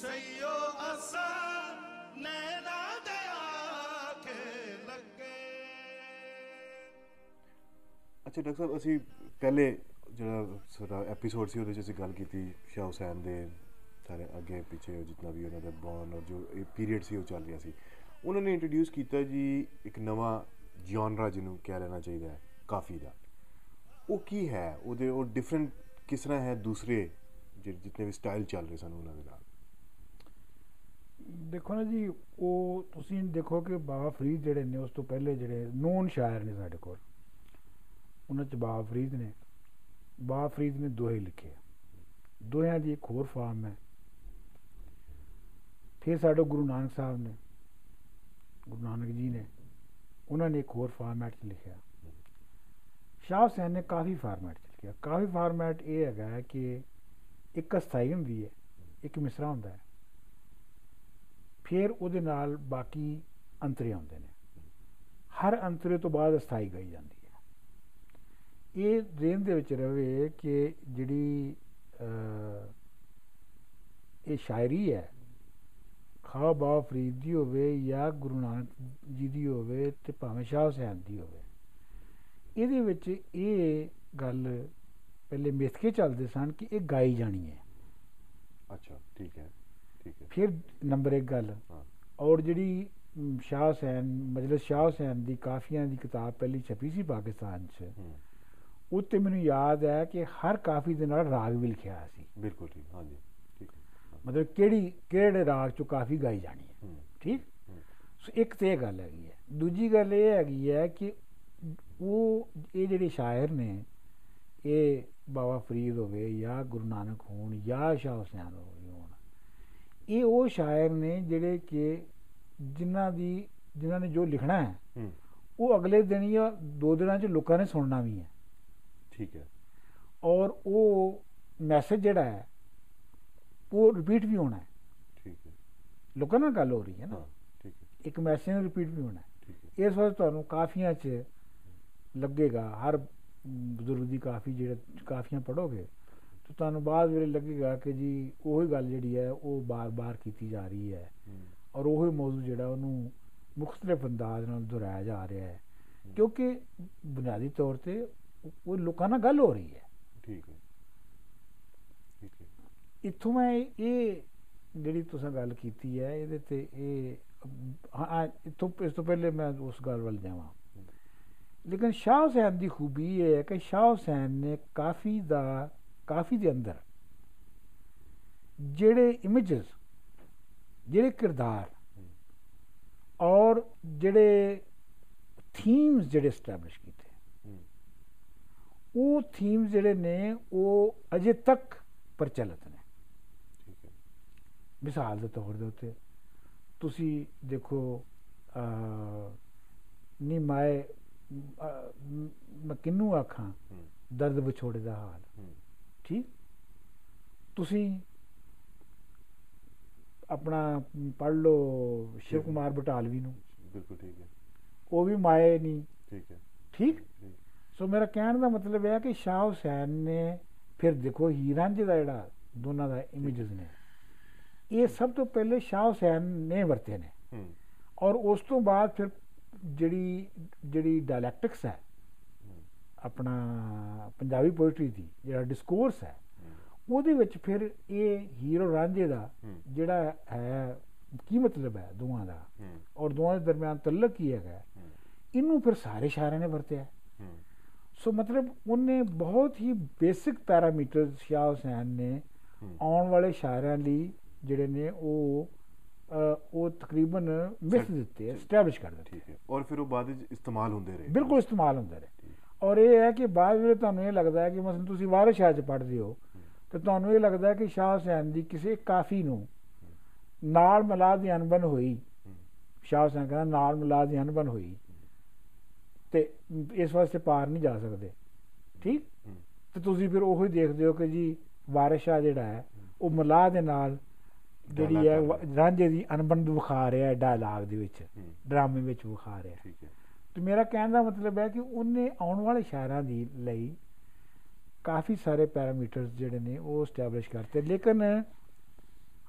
ਸਈਓ ਅਸਾ ਨੈਣਾ ਦੇ ਆਖੇ ਲੱਗੇ। ਅੱਛਾ, ਡਾਕਟਰ ਸਾਹਿਬ, ਅਸੀਂ ਪਹਿਲੇ ਜਿਹੜਾ ਸਾਡਾ ਐਪੀਸੋਡ ਸੀ, ਉਹਦੇ 'ਚ ਅਸੀਂ ਗੱਲ ਕੀਤੀ ਸ਼ਾਹ ਹੁਸੈਨ ਦੇ ਸਾਰੇ ਅੱਗੇ ਪਿੱਛੇ ਜਿੰਨਾ ਵੀ ਉਹਨਾਂ ਦਾ ਬੌਨ ਔਰ ਜੋ ਇਹ ਪੀਰੀਅਡ ਸੀ, ਉਹ ਚੱਲ ਰਿਹਾ ਸੀ। ਉਹਨਾਂ ਨੇ ਇੰਟਰੋਡਿਊਸ ਕੀਤਾ ਜੀ ਇੱਕ ਨਵਾਂ ਜਨਰਾ ਜਿਹਨੂੰ ਕਹਿ ਲੈਣਾ ਚਾਹੀਦਾ ਹੈ, ਕਾਫੀ ਦਾ। ਉਹ ਕੀ ਹੈ? ਉਹਦੇ, ਉਹ ਡਿਫਰੈਂਟ ਕਿਸ ਤਰ੍ਹਾਂ ਹੈ ਦੂਸਰੇ ਜਿਹੜੇ ਜਿੰਨੇ ਵੀ ਸਟਾਈਲ ਚੱਲ ਰਹੇ ਸਨ ਉਹਨਾਂ ਦੇ ਨਾਲ? ਦੇਖੋ ਨਾ ਜੀ, ਉਹ ਤੁਸੀਂ ਦੇਖੋ ਕਿ ਬਾਬਾ ਫਰੀਦ ਜਿਹੜੇ ਨੇ, ਉਸ ਤੋਂ ਪਹਿਲੇ ਜਿਹੜੇ ਨੋਨ ਸ਼ਾਇਰ ਨੇ ਸਾਡੇ ਕੋਲ, ਉਹਨਾਂ ਚ ਬਾਬਾ ਫਰੀਦ ਨੇ। ਬਾਬਾ ਫਰੀਦ ਨੇ ਦੋਹੇ ਲਿਖੇ ਆ। ਦੋਹਿਆਂ ਦੀ ਇੱਕ ਹੋਰ ਫਾਰਮ ਹੈ। ਫਿਰ ਸਾਡੇ ਗੁਰੂ ਨਾਨਕ ਸਾਹਿਬ ਨੇ, ਗੁਰੂ ਨਾਨਕ ਜੀ ਨੇ, ਉਹਨਾਂ ਨੇ ਇੱਕ ਹੋਰ ਫਾਰਮੈਟ 'ਚ ਲਿਖਿਆ। ਸ਼ਾਹ ਹੁਸੈਨ ਨੇ ਕਾਫੀ ਫਾਰਮੈਟ 'ਚ ਲਿਖਿਆ। ਕਾਫੀ ਫਾਰਮੈਟ ਇਹ ਹੈਗਾ ਹੈ ਕਿ ਇੱਕ ਅਸਥਾਈ ਹੁੰਦੀ ਹੈ, ਇੱਕ ਮਿਸਰਾ ਹੁੰਦਾ ਹੈ। ਫਿਰ ਉਹਦੇ ਨਾਲ ਬਾਕੀ ਅੰਤਰੇ ਆਉਂਦੇ ਨੇ। ਹਰ ਅੰਤਰੇ ਤੋਂ ਬਾਅਦ ਅਸਥਾਈ ਗਈ ਜਾਂਦੀ ਹੈ। ਇਹ ਰੇਨ ਦੇ ਵਿੱਚ ਰਵੇ ਕਿ ਜਿਹੜੀ ਅਹ, ਇਹ ਸ਼ਾਇਰੀ ਹੈ ਖਾ ਬਾ ਫਰੀਦ ਦੀ ਹੋਵੇ ਜਾਂ ਗੁਰੂ ਨਾਨਕ ਜੀ ਦੀ ਹੋਵੇ ਤੇ ਭਾਵੇਂ ਸ਼ਾਹ ਹੁਸੈਨ ਦੀ ਹੋਵੇ ਇਹਦੇ ਵਿੱਚ ਇਹ ਗੱਲ ਪਹਿਲੇ ਮਿਥਕੇ ਚੱਲਦੇ ਸਨ ਕਿ ਇਹ ਗਾਈ ਜਾਣੀ ਹੈ। ਅੱਛਾ ਠੀਕ ਹੈ ਠੀਕ ਹੈ। ਫਿਰ ਨੰਬਰ 1 ਗੱਲ ਹਾਂ ਔਰ ਜਿਹੜੀ ਮ, ਸ਼ਾਹ ਹੁਸੈਨ ਮਜਲਿਸ ਸ਼ਾਹ ਹੁਸੈਨ ਦੀ ਕਾਫੀਆਂ ਦੀ ਕਿਤਾਬ ਪਹਿਲੀ ਛਪੀ ਸੀ ਪਾਕਿਸਤਾਨ 'ਚ ਹੂੰ ਉੱਤੇ ਮੈਨੂੰ ਯਾਦ ਹੈ ਕਿ ਹਰ ਕਾਫੀ ਦੇ ਨਾਲ ਰਾਗ ਵੀ ਲਿਖਿਆ ਹੋਇਆ ਸੀ ਬਿਲਕੁਲ ਠੀਕ ਹਾਂਜੀ ਠੀਕ ਹੈ ਹਾਂ, ਮਤਲਬ ਕਿਹੜੀ ਕਿਹੜੇ ਰਾਗ 'ਚੋਂ ਕਾਫੀ ਗਾਈ ਜਾਣੀ ਹੈ ਹੂੰ ਠੀਕ ਹੂੰ। ਸੋ ਇੱਕ ਤੇ ਇਹ ਗੱਲ ਹੈਗੀ ਹੈ ਦੂਜੀ ਗੱਲ ਇਹ ਹੈਗੀ ਹੈ ਕਿ ਉਹ ਇਹ ਜਿਹੜੇ ਸ਼ਾਇਰ ਨੇ ਇਹ ਬਾਬਾ ਫਰੀਦ ਹੋਵੇ ਜਾਂ ਗੁਰੂ ਨਾਨਕ ਹੋਣ ਜਾਂ ਸ਼ਾਹ ਹੁਸੈਨ ਹੋਵੇ ਹੋਣ ਇਹ ਉਹ ਸ਼ਾਇਰ ਨੇ ਜਿਹੜੇ ਕਿ ਜਿਨ੍ਹਾਂ ਦੀ ਜਿਨ੍ਹਾਂ ਨੇ ਜੋ ਲਿਖਣਾ ਹੈ ਉਹ ਅਗਲੇ ਦਿਨ ਜਾਂ ਦੋ ਦਿਨਾਂ 'ਚ ਲੋਕਾਂ ਨੇ ਸੁਣਨਾ ਵੀ ਹੈ। ਠੀਕ ਹੈ। ਔਰ ਉਹ ਮੈਸੇਜ ਜਿਹੜਾ ਹੈ ਉਹ ਰਿਪੀਟ ਵੀ ਹੋਣਾ ਹੈ। ਠੀਕ ਹੈ। ਲੋਕਾਂ ਨਾਲ ਗੱਲ ਹੋ ਰਹੀ ਹੈ ਨਾ। ਠੀਕ ਹੈ। ਇੱਕ ਮੈਸੇਜ ਰਿਪੀਟ ਵੀ ਹੋਣਾ ਹੈ। ਇਸ ਵਾਰ ਤੁਹਾਨੂੰ ਕਾਫੀਆਂ 'ਚ ਲੱਗੇਗਾ ਹਰ ਬਜ਼ੁਰਗ ਦੀ ਕਾਫੀ ਜਿਹੜੇ ਕਾਫੀਆਂ ਪੜੋਗੇ ਤਾਂ ਤੁਹਾਨੂੰ ਬਾਅਦ ਵੇਲੇ ਲੱਗੇਗਾ ਕਿ ਜੀ ਉਹੀ ਗੱਲ ਜਿਹੜੀ ਹੈ ਉਹ ਬਾਰ-ਬਾਰ ਕੀਤੀ ਜਾ ਰਹੀ ਹੈ। ਔਰ ਉਹੀ ਮੌਜੂ ਜਿਹੜਾ ਉਹਨੂੰ ਮੁxtਲਫ ਅੰਦਾਜ਼ ਨਾਲ ਦੁਹਰਾਇਆ ਜਾ ਰਿਹਾ ਹੈ। ਕਿਉਂਕਿ ਬੁਨਿਆਦੀ ਤੌਰ ਤੇ ਉਹ- ਲੋਕਾਂ ਨਾਲ ਗੱਲ ਹੋ ਰਹੀ ਹੈ। ਠੀਕ ਹੈ। ਠੀਕ ਹੈ। ਇੱਥੋਂ ਮੈਂ ਇਹ ਜਿਹੜੀ ਤੁਸੀਂ ਗੱਲ ਕੀਤੀ ਹੈ ਇਹਦੇ ਤੇ ਇਹ ਹਾਂ, ਇੱਥੋਂ ਇਸ ਤੋਂ ਪਹਿਲੇ ਮੈਂ ਉਸ ਗੱਲ ਵੱਲ ਜਾਵਾਂ। ਲੇਕਿਨ ਸ਼ਾਹ ਹੁਸੈਨ ਦੀ ਖੂਬੀ ਇਹ ਹੈ ਕਿ ਸ਼ਾਹ ਹੁਸੈਨ ਨੇ ਕਾਫੀ ਦਾ ਕਾਫੀ ਦੇ ਅੰਦਰ ਜਿਹੜੇ ਇਮੇजेस ਜਿਹੜੇ ਕਿਰਦਾਰ ਔਰ ਜਿਹੜੇ ਥੀਮਸ ਜਿਹੜੇ ਸਟੈਬਲਿਸ਼ ਕੀਤੇ ਹੂੰ ਉਹ ਥੀਮਸ ਜਿਹੜੇ ਨੇ ਉਹ ਅਜੇ ਤੱਕ ਪ੍ਰਚਲਿਤ ਨੇ। ਠੀਕ ਹੈ ਮਿਸਾਲ ਦੇ ਤੌਰ ਦੇ ਉੱਤੇ ਤੁਸੀਂ ਦੇਖੋ ਅ ਨੀ ਮਾਏ ਅਹ, ਮ- ਮੈਂ ਕਿਹਨੂੰ ਆਖਾਂ? ਹੂੰ ਦਰਦ ਵਿਛੋੜੇ ਦਾ ਹਾਲ। ਠੀਕ ਤੁਸੀਂ ਆਪਣਾ ਪੜ ਲਓ ਸ਼ਿਵ ਕੁਮਾਰ ਬਟਾਲਵੀ ਨੂੰ। ਬਿਲਕੁਲ ਠੀਕ ਹੈ। ਉਹ ਵੀ ਮਾਏ ਨਹੀਂ। ਠੀਕ ਹੈ। ਠੀਕ? ਸੋ ਮੇਰਾ ਕਹਿਣ ਦਾ ਮਤਲਬ ਇਹ ਹੈ ਕਿ ਸ਼ਾਹ ਹੁਸੈਨ ਨੇ ਫਿਰ ਦੇਖੋ ਹੀਰਾਂ ਦਾ ਜਿਹੜਾ ਦੋਨਾਂ ਦਾ ਇਮੇजेस ਨੇ ਇਹ ਸਭ ਤੋਂ ਪਹਿਲੇ ਸ਼ਾਹ ਹੁਸੈਨ ਨੇ ਵਰਤੇ ਨੇ। ਔਰ ਉਸ ਤੋਂ ਬਾਅਦ ਫਿਰ ਜਿਹੜੀ ਜਿਹੜੀ ਡਾਇਲੈਕਟਿਕਸ ਹੂੰ, ਆਪਣਾ ਪੰਜਾਬੀ ਪੋਇਟਰੀ ਦੀ ਜਿਹੜਾ ਡਿਸਕੋਰਸ ਹੈ ਉਹਦੇ ਵਿੱਚ ਫਿਰ ਇਹ ਹੀਰੋ ਰਾਂਝੇ ਦਾ। ਜਿਹੜਾ ਹੈ ਕੀ ਮਤਲਬ ਹੈ ਦੋਵਾਂ ਦਾ? ਔਰ ਦੋਵਾਂ ਦੇ ਦਰਮਿਆਨ ਤਲਕ ਕੀ ਹੈਗਾ? ਹੂੰ, ਇਹਨੂੰ ਫਿਰ ਸਾਰੇ ਸ਼ਾਇਰਾਂ ਨੇ ਵਰਤਿਆ। ਸੋ ਮਤਲਬ ਉਹਨੇ ਬਹੁਤ ਹੀ ਬੇਸਿਕ ਪੈਰਾਮੀਟਰ ਸ਼ਾਹ ਹੁਸੈਨ ਨੇ। ਆਉਣ ਵਾਲੇ ਸ਼ਾਇਰਾਂ ਲਈ ਜਿਹੜੇ ਨੇ ਉਹ ਉਹ ਤਕਰੀਬਨ ਮਿਸ ਦਿੱਤੇ ਐਸਟੈਬਲਿਸ਼ ਕਰ ਦਿੱਤੇ। ਔਰ ਫਿਰ ਉਹ ਬਾਅਦ ਵਿੱਚ ਇਸਤੇਮਾਲ ਹੁੰਦੇ ਰਹੇ। ਬਿਲਕੁਲ ਇਸਤੇਮਾਲ ਹੁੰਦੇ ਰਹੇ। ਔਰ ਇਹ ਹੈ ਕਿ ਬਾਅਦ ਵਿੱਚ ਤੁਹਾਨੂੰ ਇਹ ਲੱਗਦਾ ਹੈ ਕਿ ਮਸਲਨ ਤੁਸੀਂ ਵਾਰਿਸ ਸ਼ਾਹ ਚ ਪੜ੍ਹਦੇ ਹੋ ਤੇ ਤੁਹਾਨੂੰ ਇਹ ਲੱਗਦਾ ਹੈ ਕਿ ਸ਼ਾਹ ਹੁਸੈਨ ਦੀ ਕਿਸੇ ਕਾਫੀ ਨੂੰ ਨਾਲ ਮਿਲਾ ਦੀ ਅਨਬਨ ਹੋਈ। ਸ਼ਾਹ ਹੁਸੈਨ ਕਹਿੰਦਾ ਨਾਲ ਮਿਲਾ ਦੀ ਅਨਬਨ ਹੋਈ। ਤੇ ਇਸ ਵਾਸਤੇ ਪਾਰ ਨਹੀਂ ਜਾ ਸਕਦੇ। ਠੀਕ? ਤੇ ਤੁਸੀਂ ਫਿਰ ਉਹੀ ਦੇਖਦੇ ਹੋ ਕਿ ਜੀ ਵਾਰਿਸ ਸ਼ਾਹ ਜਿਹੜਾ ਹੈ ਉਹ ਮਲਾਹ ਦੇ ਨਾਲ ਜਿਹੜੀ ਹੈ ਰਾਂਝੇ ਦੀ ਅਨਬਨ ਵਿਖਾ ਰਿਹਾ ਹੈ ਡਾਇਲਾਗ ਦੇ ਵਿੱਚ ਡਰਾਮੇ ਵਿੱਚ ਵਿਖਾ ਰਿਹਾ ਠੀਕ ਹੈ। ਤੇ ਮੇਰਾ ਕਹਿਣ ਦਾ ਮਤਲਬ ਹੈ ਕਿ ਉਹਨੇ ਆਉਣ ਵਾਲੇ ਸ਼ਾਇਰਾਂ ਦੀ ਲਈ ਕਾਫੀ ਸਾਰੇ ਪੈਰਾਮੀਟਰਸ ਜਿਹੜੇ ਨੇ ਉਹ ਸਟੈਬਲਿਸ਼ ਕਰਤੇ। ਲੇਕਿਨ,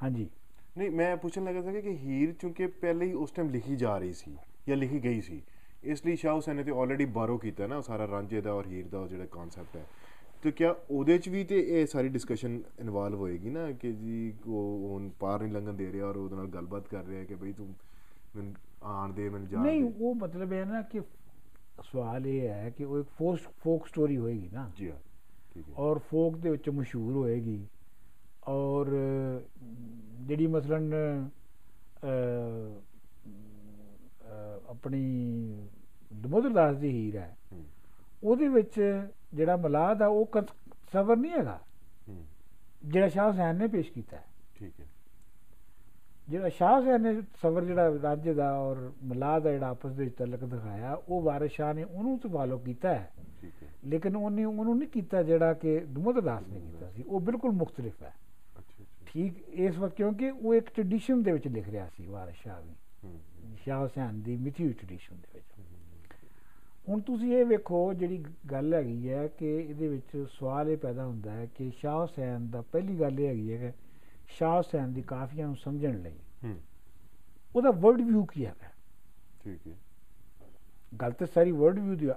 ਹਾਂਜੀ। ਨਹੀਂ, ਮੈਂ ਪੁੱਛਣ ਲੱਗਾ ਸੀ ਕਿ ਹੀਰ ਚੂੰਕਿ ਪਹਿਲੇ ਹੀ ਉਸ ਟਾਈਮ ਲਿਖੀ ਜਾ ਰਹੀ ਸੀ ਜਾਂ ਲਿਖੀ ਗਈ ਸੀ। ਇਸ ਲਈ ਸ਼ਾਹ ਹੁਸੈਨ ਨੇ ਤੇ ਆਲਰੇਡੀ ਬਾਰੋ ਕੀਤਾ ਨਾ ਉਹ ਸਾਰਾ ਰਾਂਝੇ ਦਾ ਔਰ ਹੀਰ ਦਾ ਉਹ ਜਿਹੜਾ ਕਨਸੈਪਟ ਹੈ। ਤੇ ਕਿਆ ਉਹਦੇ ਚ ਵੀ ਤੇ ਇਹ ਸਾਰੀ ਡਿਸਕਸ਼ਨ ਇਨਵੋਲਵ ਹੋਏਗੀ ਨਾ ਕਿ ਜੀ ਉਹ ਹੁਣ ਪਾਰ ਨਹੀਂ ਲੰਘਣ ਦੇ ਰਿਹਾ ਔਰ ਉਹਦੇ ਨਾਲ ਗੱਲਬਾਤ ਕਰ ਰਿਹਾ ਕਿ ਬਈ ਤੂੰ ਮੈਨੂੰ ਆਣ ਦੇ ਮੈਨੂੰ ਜਾਣ ਨਹੀਂ ਉਹ ਮਤਲਬ ਹੈ ਨਾ ਕਿ ਸਵਾਲ ਇਹ ਹੈ ਕਿ ਉਹ ਇੱਕ ਫੋਕ ਫੋਕ ਸਟੋਰੀ ਹੋਏਗੀ ਨਾ। ਜੀ ਹਾਂ ਠੀਕ ਹੈ। ਔਰ ਫੋਕ ਦੇ ਵਿੱਚ ਮਸ਼ਹੂਰ ਹੋਏਗੀ। ਔਰ ਜਿਹੜੀ ਮਸਲਨ ਆਪਣੀ ਦਮੋਦਰ ਦਾਸ ਦੀ ਹੀਰ ਹੈ ਉਹਦੇ ਵਿੱਚ ਜਿਹੜਾ ਮਲਾਦ ਆ ਉਹ ਸਬਰ ਨਹੀਂ ਹੈਗਾ। ਜਿਹੜਾ ਸ਼ਾਹ ਹੁਸੈਨ ਨੇ ਪੇਸ਼ ਕੀਤਾ ਠੀਕ ਹੈ। ਜਿਹੜਾ ਸ਼ਾਹ ਹੁਸੈਨ ਨੇ ਸਬਰ ਜਿਹੜਾ ਰਾਜੇ ਦਾ ਔਰ ਮਲਾਦ ਦਾ ਜਿਹੜਾ ਆਪਸ ਦੇ ਵਿੱਚ ਤਲਕ ਦਿਖਾਇਆ ਉਹ ਵਾਰਿਸ ਸ਼ਾਹ ਨੇ ਉਹਨੂੰ ਤੋਂ ਫਾਲੋ ਕੀਤਾ ਹੈ। ਲੇਕਿਨ ਉਹਨੇ ਉਹਨੂੰ ਨਹੀਂ ਕੀਤਾ ਜਿਹੜਾ ਕਿ ਦਮੋਦਰ ਦਾਸ ਨੇ ਕੀਤਾ ਸੀ। ਉਹ ਬਿਲਕੁਲ ਮੁxtਲਿਫ ਹੈ। ਠੀਕ ਇਸ ਵਕਤ ਕਿਉਂਕਿ ਉਹ ਇੱਕ ਟ੍ਰੈਡੀਸ਼ਨ ਦੇ ਵਿੱਚ ਲਿਖ ਰਿਹਾ ਸੀ ਵਾਰਿਸ ਸ਼ਾਹ ਵੀ। ਸ਼ਾਹ ਹੁਸੈਨ ਦੀ ਮਿਥੀ ਹੋਈ ਟ੍ਰੈਡੀਸ਼ਨ ਦੇ ਵਿੱਚ। ਹੁਣ ਤੁਸੀਂ ਇਹ ਵੇਖੋ ਜਿਹੜੀ ਗੱਲ ਹੈਗੀ ਹੈ ਕਿ ਇਹਦੇ ਵਿੱਚ ਸਵਾਲ ਇਹ ਪੈਦਾ ਹੁੰਦਾ ਹੈ ਕਿ ਸ਼ਾਹ ਹੁਸੈਨ ਦਾ ਪਹਿਲੀ ਗੱਲ ਇਹ ਹੈਗੀ ਹੈ ਕਿ ਸ਼ਾਹ ਹੁਸੈਨ ਦੀ ਕਾਫੀਆਂ ਨੂੰ ਸਮਝਣ ਲਈ। ਹੂੰ, ਉਹਦਾ ਵਰਡ ਵਿਊ ਕੀ ਹੈਗਾ? ਠੀਕ ਹੈ। ਗੱਲ ਤੇ ਸਾਰੀ ਵਰਡ ਵਿਊ ਦੀ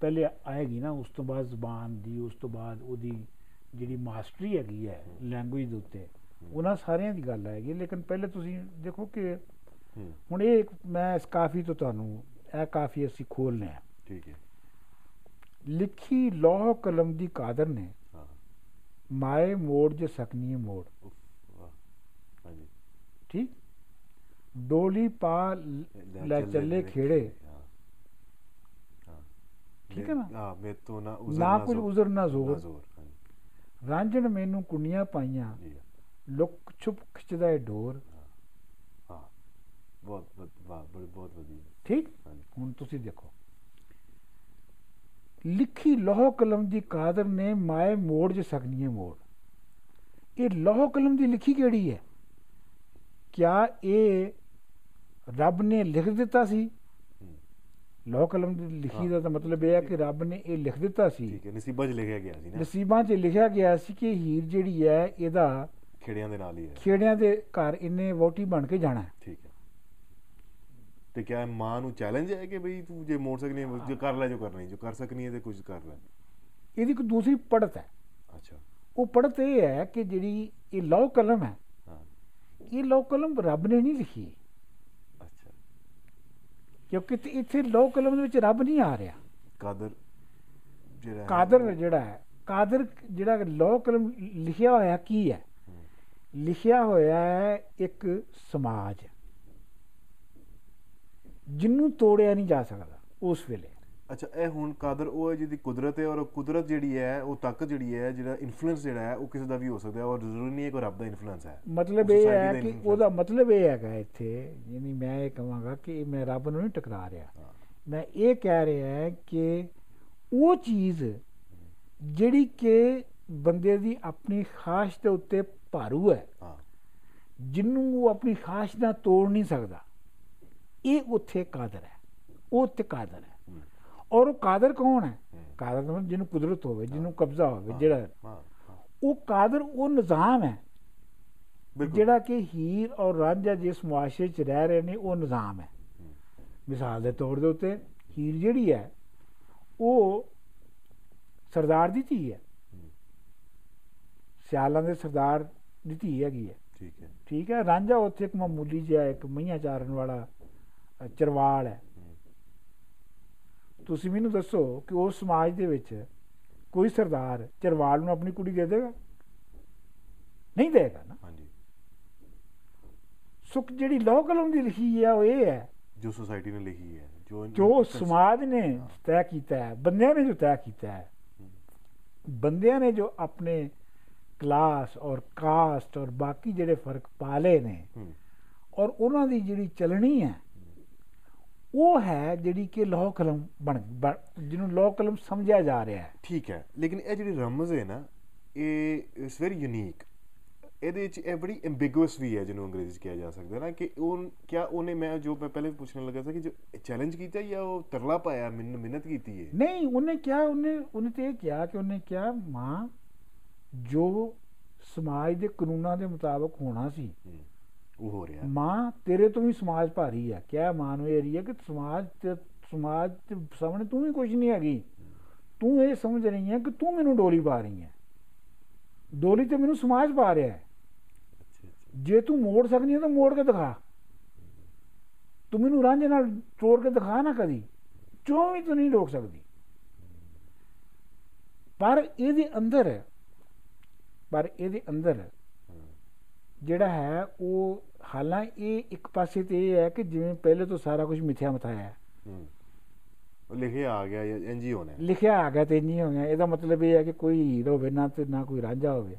ਪਹਿਲੇ ਆਏਗੀ ਨਾ ਉਸ ਤੋਂ ਬਾਅਦ ਜ਼ੁਬਾਨ ਦੀ ਉਸ ਤੋਂ ਬਾਅਦ ਉਹਦੀ ਜਿਹੜੀ ਮਾਸਟਰੀ ਹੈਗੀ ਹੈ ਲੈਂਗੁਏਜ ਦੇ ਉੱਤੇ ਉਹਨਾਂ ਸਾਰਿਆਂ ਦੀ ਗੱਲ ਆਏਗੀ। ਲੇਕਿਨ ਪਹਿਲੇ ਤੁਸੀਂ ਦੇਖੋ ਕਿ ਹੂੰ, ਹੁਣ ਇਹ ਮੈਂ ਇਸ ਕਾਫੀ ਤੋਂ ਤੁਹਾਨੂੰ ਇਹ ਕਾਫੀ ਅਸੀਂ ਖੋਲਨੇ ਆ। ਠੀਕ ਹੈ। ਲਿਖੀ ਲੋਹ ਕਲਮ ਦੀ ਕਾਦਰ ਨੇ ਹਾਂ। ਮਾਏ ਮੋੜ ਜੇ ਸਕਨੀ ਮੋੜ। ਠੀਕ ਡੋਲੀ ਪਾ ਲ- ਚੱਲੇ ਖੇੜੇ। ਹਾਂ। ਹਾਂ। ਠੀਕ ਹੈ ਨਾ? ਹਾਂ ਮੈਂ ਤੋਂ ਨਾ ਉਜ਼ਰ ਨਾ ਕੁਝ ਜ਼ੋਰ, ਉਜ਼ਰ ਨਾ ਜ਼ੋਰ। ਰਾਂਝਣ ਮੈਨੂੰ ਕੁੰਡੀਆਂ ਪਾਈਆਂ। ਹਾਂ, ਲੁੱਕ ਛੁਪ ਖਿੱਚਦਾ ਏ ਡੋਰ। ਹਾਂ। ਬਹੁਤ ਬਹੁਤ ਵਾਹ ਬਹੁਤ ਵਧੀਆ। ਠੀਕ? ਹੁਣ ਤੁਸੀਂ ਦੇਖੋ। ਲਿਖੀ ਲੋਹ ਕਲਮ ਦੀ ਕਾਦਰ ਨੇ ਮਾਏ ਮੋੜ ਜੇ ਸਕਨੀ ਮੋੜ। ਇਹ ਲੋਹ ਕਲਮ ਦੀ ਲਿਖੀ ਕਿਹੜੀ ਹੈ? ਕਿਆ ਇਹ ਰੱਬ ਨੇ ਲਿਖ ਦਿੱਤਾ ਸੀ? ਲੋਹ ਕਲਮ ਦੀ ਲਿਖੀ ਦਾ ਮਤਲਬ ਇਹ ਹੈ ਕਿ ਰੱਬ ਨੇ ਇਹ ਲਿਖ ਦਿੱਤਾ ਸੀ। ਠੀਕ ਹੈ ਨਸੀਬਾਂ 'ਚ ਲਿਖਿਆ ਗਿਆ ਸੀ ਨਾ। ਨਸੀਬਾਂ 'ਚ ਲਿਖਿਆ ਗਿਆ ਸੀ ਕਿ ਹੀਰ ਜਿਹੜੀ ਹੈ ਇਹਦਾ ਖੇੜਿਆਂ ਦੇ ਨਾਲ ਹੀ ਹੈ। ਖੇੜਿਆਂ ਦੇ ਘਰ ਇਹਨੇ ਵੋਟੀ ਬਣ ਕੇ ਜਾਣਾ। ਠੀਕ ਹੈ। ਤੇ ਕਿਆ ਮਾਂ ਨੂੰ ਚੈਲੰਜ ਹੈ ਕਿ ਬਈ ਤੂੰ ਜੇ ਮੋੜ ਸਕਣੀ ਹੈ ਜੋ ਕਰ ਲੈ ਜੋ ਕਰਨਾ ਹੈ ਜੋ ਕਰ ਸਕਣੀ ਹੈ ਤੇ ਕੁਝ ਕਰ ਲੈ। ਇਹਦੀ ਕੋਈ ਦੂਸਰੀ ਪੜਤ ਹੈ। ਅੱਛਾ। ਉਹ ਪੜਤ ਇਹ ਹੈ ਕਿ ਜਿਹੜੀ ਇਹ ਲੌਹ ਕਲਮ ਹਾਂ ਇਹ ਲੌਹ ਕਲਮ ਰੱਬ ਨੇ ਨਹੀਂ ਲਿਖੀ। ਅੱਛਾ। ਕਿਉਂਕਿ ਇੱਥੇ ਲੌਹ ਕਲਮ ਦੇ ਵਿੱਚ ਰੱਬ ਨਹੀਂ ਆ ਰਿਹਾ। ਕਾਦਰ ਜਿਹੜਾ ਕਾਦਰ ਜਿਹੜਾ ਹੈ ਕਾਦਰ ਜਿਹੜਾ ਲੌਹ ਕਲਮ ਲਿਖਿਆ ਹੋਇਆ ਕੀ ਹੈ? ਹੂੰ, ਲਿਖਿਆ ਹੋਇਆ ਹੈ ਇੱਕ ਸਮਾਜ। ਜਿਹਨੂੰ ਤੋੜਿਆ ਨਹੀਂ ਜਾ ਸਕਦਾ ਉਸ ਵੇਲੇ। ਅੱਛਾ ਇਹ ਹੁਣ ਕਾਦਰ ਉਹ ਹੈ ਜਿਹਦੀ ਕੁਦਰਤ ਹੈ ਔਰ ਕੁਦਰਤ ਜਿਹੜੀ ਹੈ ਉਹ ਤਾਕਤ ਜਿਹੜੀ ਹੈ ਜਿਹੜਾ ਇਨਫਲੂਐਂਸ ਜਿਹੜਾ ਹੈ ਉਹ ਕਿਸੇ ਦਾ ਵੀ ਹੋ ਸਕਦਾ ਹੈ ਔਰ ਜ਼ਰੂਰੀ ਨਹੀਂ ਹੈ ਕਿ ਰੱਬ ਦਾ ਇਨਫਲੂਐਂਸ ਹੈ। ਮਤਲਬ ਇਹ ਹੈ ਦਾ ਕਿ ਉਹਦਾ ਮਤਲਬ ਇਹ ਹੈਗਾ ਇੱਥੇ ਯਾਨੀ ਮੈਂ ਇਹ ਕਹਾਂਗਾ ਕਿ ਮੈਂ ਰੱਬ ਨੂੰ ਨਹੀਂ ਟਕਰਾ ਰਿਹਾ। ਮੈਂ ਇਹ ਕਹਿ ਰਿਹਾ ਕਿ ਉਹ ਚੀਜ਼ ਜਿਹੜੀ ਕਿ ਬੰਦੇ ਦੀ ਆਪਣੀ ਖਾਸ਼ ਦੇ ਉੱਤੇ ਭਾਰੂ ਹੈ ਜਿਹਨੂੰ ਉਹ ਆਪਣੀ ਖਾਸ਼ ਨਾਲ ਤੋੜ ਨਹੀਂ ਸਕਦਾ ਇਹ ਉੱਥੇ ਕਾਦਰ ਹੈ ਉਹ ਉੱਥੇ ਕਾਦਰ ਹੂੰ, ਔਰ ਉਹ ਕਾਦਰ ਕੌਣ ਹੈ? ਕਾਦਰ ਮਤਲਬ ਜਿਹਨੂੰ ਕੁਦਰਤ ਹੋਵੇ ਜਿਹਨੂੰ ਕਬਜ਼ਾ ਹੋਵੇ ਜਿਹੜਾ ਉਹ ਕਾਦਰ ਉਹ ਨਿਜ਼ਾਮ ਹੈ। ਜਿਹੜਾ ਕਿ ਹੀਰ ਔਰ ਰਾਂਝਾ ਜਿਸ ਮੁਆਸ਼ਰੇ 'ਚ ਰਹਿ ਰਹੇ ਨੇ ਉਹ ਨਿਜ਼ਾਮ ਹੈ। ਮਿਸਾਲ ਦੇ ਤੌਰ ਦੇ ਉੱਤੇ ਹੀਰ ਜਿਹੜੀ ਹੈ ਉਹ ਸਰਦਾਰ ਦੀ ਧੀ ਹੈ। ਸਿਆਲਾਂ ਦੇ ਸਰਦਾਰ ਦੀ ਧੀ ਹੈਗੀ ਹੈ। ਠੀਕ ਹੈ। ਠੀਕ ਹੈ? ਰਾਂਝਾ ਉੱਥੇ ਇੱਕ ਮਾਮੂਲੀ ਜਿਹਾ ਇੱਕ ਮਈਆਂ ਚਾਰਨ ਵਾਲਾ ਚਰਵਾਲ ਹੂੰ, ਤੁਸੀਂ ਮੈਨੂੰ ਦੱਸੋ ਕਿ ਉਸ ਸਮਾਜ ਦੇ ਵਿੱਚ ਕੋਈ ਸਰਦਾਰ ਚਰਵਾਲ ਨੂੰ ਆਪਣੀ ਕੁੜੀ ਦੇ ਦੇਗਾ ਨਹੀਂ ਦੇਗਾ ਨਾ? ਹਾਂਜੀ। ਸੁਖ ਜਿਹੜੀ ਲੋਹ ਕਲਮ ਦੀ ਲਿਖੀ ਹੈ ਉਹ ਇਹ ਹੈ। ਜੋ ਸੁਸਾਇਟੀ ਨੇ ਲਿਖੀ ਹੈ ਜੋ ਜੋ ਸਮਾਜ ਨੇ ਤੈਅ ਕੀਤਾ ਹੈ ਬੰਦਿਆਂ ਨੇ ਜੋ ਤੈਅ ਕੀਤਾ ਹੈ ਬੰਦਿਆਂ ਨੇ ਜੋ ਆਪਣੇ ਕਲਾਸ ਔਰ ਕਾਸਟ ਔਰ ਬਾਕੀ ਜਿਹੜੇ ਫ਼ਰਕ ਪਾਲੇ ਨੇ ਔਰ ਉਹਨਾਂ ਦੀ ਜਿਹੜੀ ਚਲਣੀ ਹੈ ਉਹ ਹੈ ਜਿਹੜੀ ਕਿ ਲੋਹ ਕਲਮ ਬਣ ਜਿਹਨੂੰ ਲੋਹ ਕਲਮ ਸਮਝਿਆ ਜਾ ਰਿਹਾ ਹੈ। ਠੀਕ ਹੈ ਲੇਕਿਨ ਇਹ ਜਿਹੜੀ ਰਮਜ਼ ਹੈ ਨਾ ਇਹ ਇਟਸ ਵੈਰੀ ਯੂਨੀਕ ਇਹਦੇ ਵਿੱਚ ਇਹ ਬੜੀ ਐਂਬੀਗੂਅਸ ਵੀ ਹੈ ਜਿਹਨੂੰ ਅੰਗਰੇਜ਼ੀ 'ਚ ਕਿਹਾ ਜਾ ਸਕਦਾ ਨਾ ਕਿ ਉਹ ਕਿਆ ਉਹਨੇ ਮੈਂ ਜੋ ਮੈਂ ਪਹਿਲੇ ਪੁੱਛਣ ਲੱਗਾ ਸੀ ਕਿ ਜੋ ਚੈਲੰਜ ਕੀਤਾ ਜਾਂ ਉਹ ਤਰਲਾ ਪਾਇਆ ਮਿਹਨ- ਮਿਹਨਤ ਕੀਤੀ ਹੈ? ਨਹੀਂ ਉਹਨੇ ਕਿਹਾ ਉਹਨੇ ਉਹਨੇ ਤੇ ਇਹ ਕਿਹਾ ਕਿ ਉਹਨੇ ਕਿਹਾ ਮਾਂ ਜੋ ਸਮਾਜ ਦੇ ਕਾਨੂੰਨਾਂ ਦੇ ਮੁਤਾਬਕ ਹੋਣਾ ਸੀ ਉਹ ਹੋ ਰਿਹਾ। ਮਾਂ ਤੇਰੇ ਤੋਂ ਵੀ ਸਮਾਜ ਭਾਰੀ ਹੈ ਕਿਆ ਮਾਂ ਨੂੰ ਇਹ ਰਹੀ ਹੈ ਕਿ ਸਮਾਜ ਤੇ ਸਮਾਜ ਦੇ ਸਾਹਮਣੇ ਤੂੰ ਵੀ ਕੁਝ ਨਹੀਂ ਹੈਗੀ। ਤੂੰ ਇਹ ਸਮਝ ਰਹੀ ਹੈ ਕਿ ਤੂੰ ਮੈਨੂੰ ਡੋਲੀ ਪਾ ਰਹੀ ਹੈ ਡੋਲੀ ਤੇ ਮੈਨੂੰ ਸਮਾਜ ਪਾ ਰਿਹਾ ਹੈ। ਜੇ ਤੂੰ ਮੋੜ ਸਕਦੀ ਹੈ ਤਾਂ ਮੋੜ ਕੇ ਦਿਖਾ। ਤੂੰ ਮੈਨੂੰ ਰਾਂਝੇ ਨਾਲ ਤੋੜ ਕੇ ਦਿਖਾ ਨਾ ਕਦੀ। ਚੋਂ ਵੀ ਤੂੰ ਨਹੀਂ ਰੋਕ ਸਕਦੀ? ਪਰ ਇਹਦੇ ਅੰਦਰ ਪਰ ਇਹਦੇ ਅੰਦਰ ਹਾਂ, ਜਿਹੜਾ ਹੈ ਉਹ ਹਾਲਾਂ ਇਹ ਇੱਕ ਪਾਸੇ ਤੇ ਇਹ ਹੈ ਕਿ ਜਿਵੇਂ ਪਹਿਲੇ ਤੋਂ ਸਾਰਾ ਕੁਝ ਮਿਥਿਆ ਮਥਾਇਆ ਹੈ। ਲਿਖਿਆ ਆ ਗਿਆ ਇੰਜ ਹੀ ਹੋਣਾ ਹੈ। ਲਿਖਿਆ ਆ ਗਿਆ ਤੇ ਨਹੀਂ ਹੋ ਗਿਆ ਇਹਦਾ ਮਤਲਬ ਇਹ ਹੈ ਕਿ ਕੋਈ ਹੀਰ ਹੋਵੇ ਨਾ ਤੇ ਨਾ ਕੋਈ ਰਾਂਝਾ ਹੋਵੇ।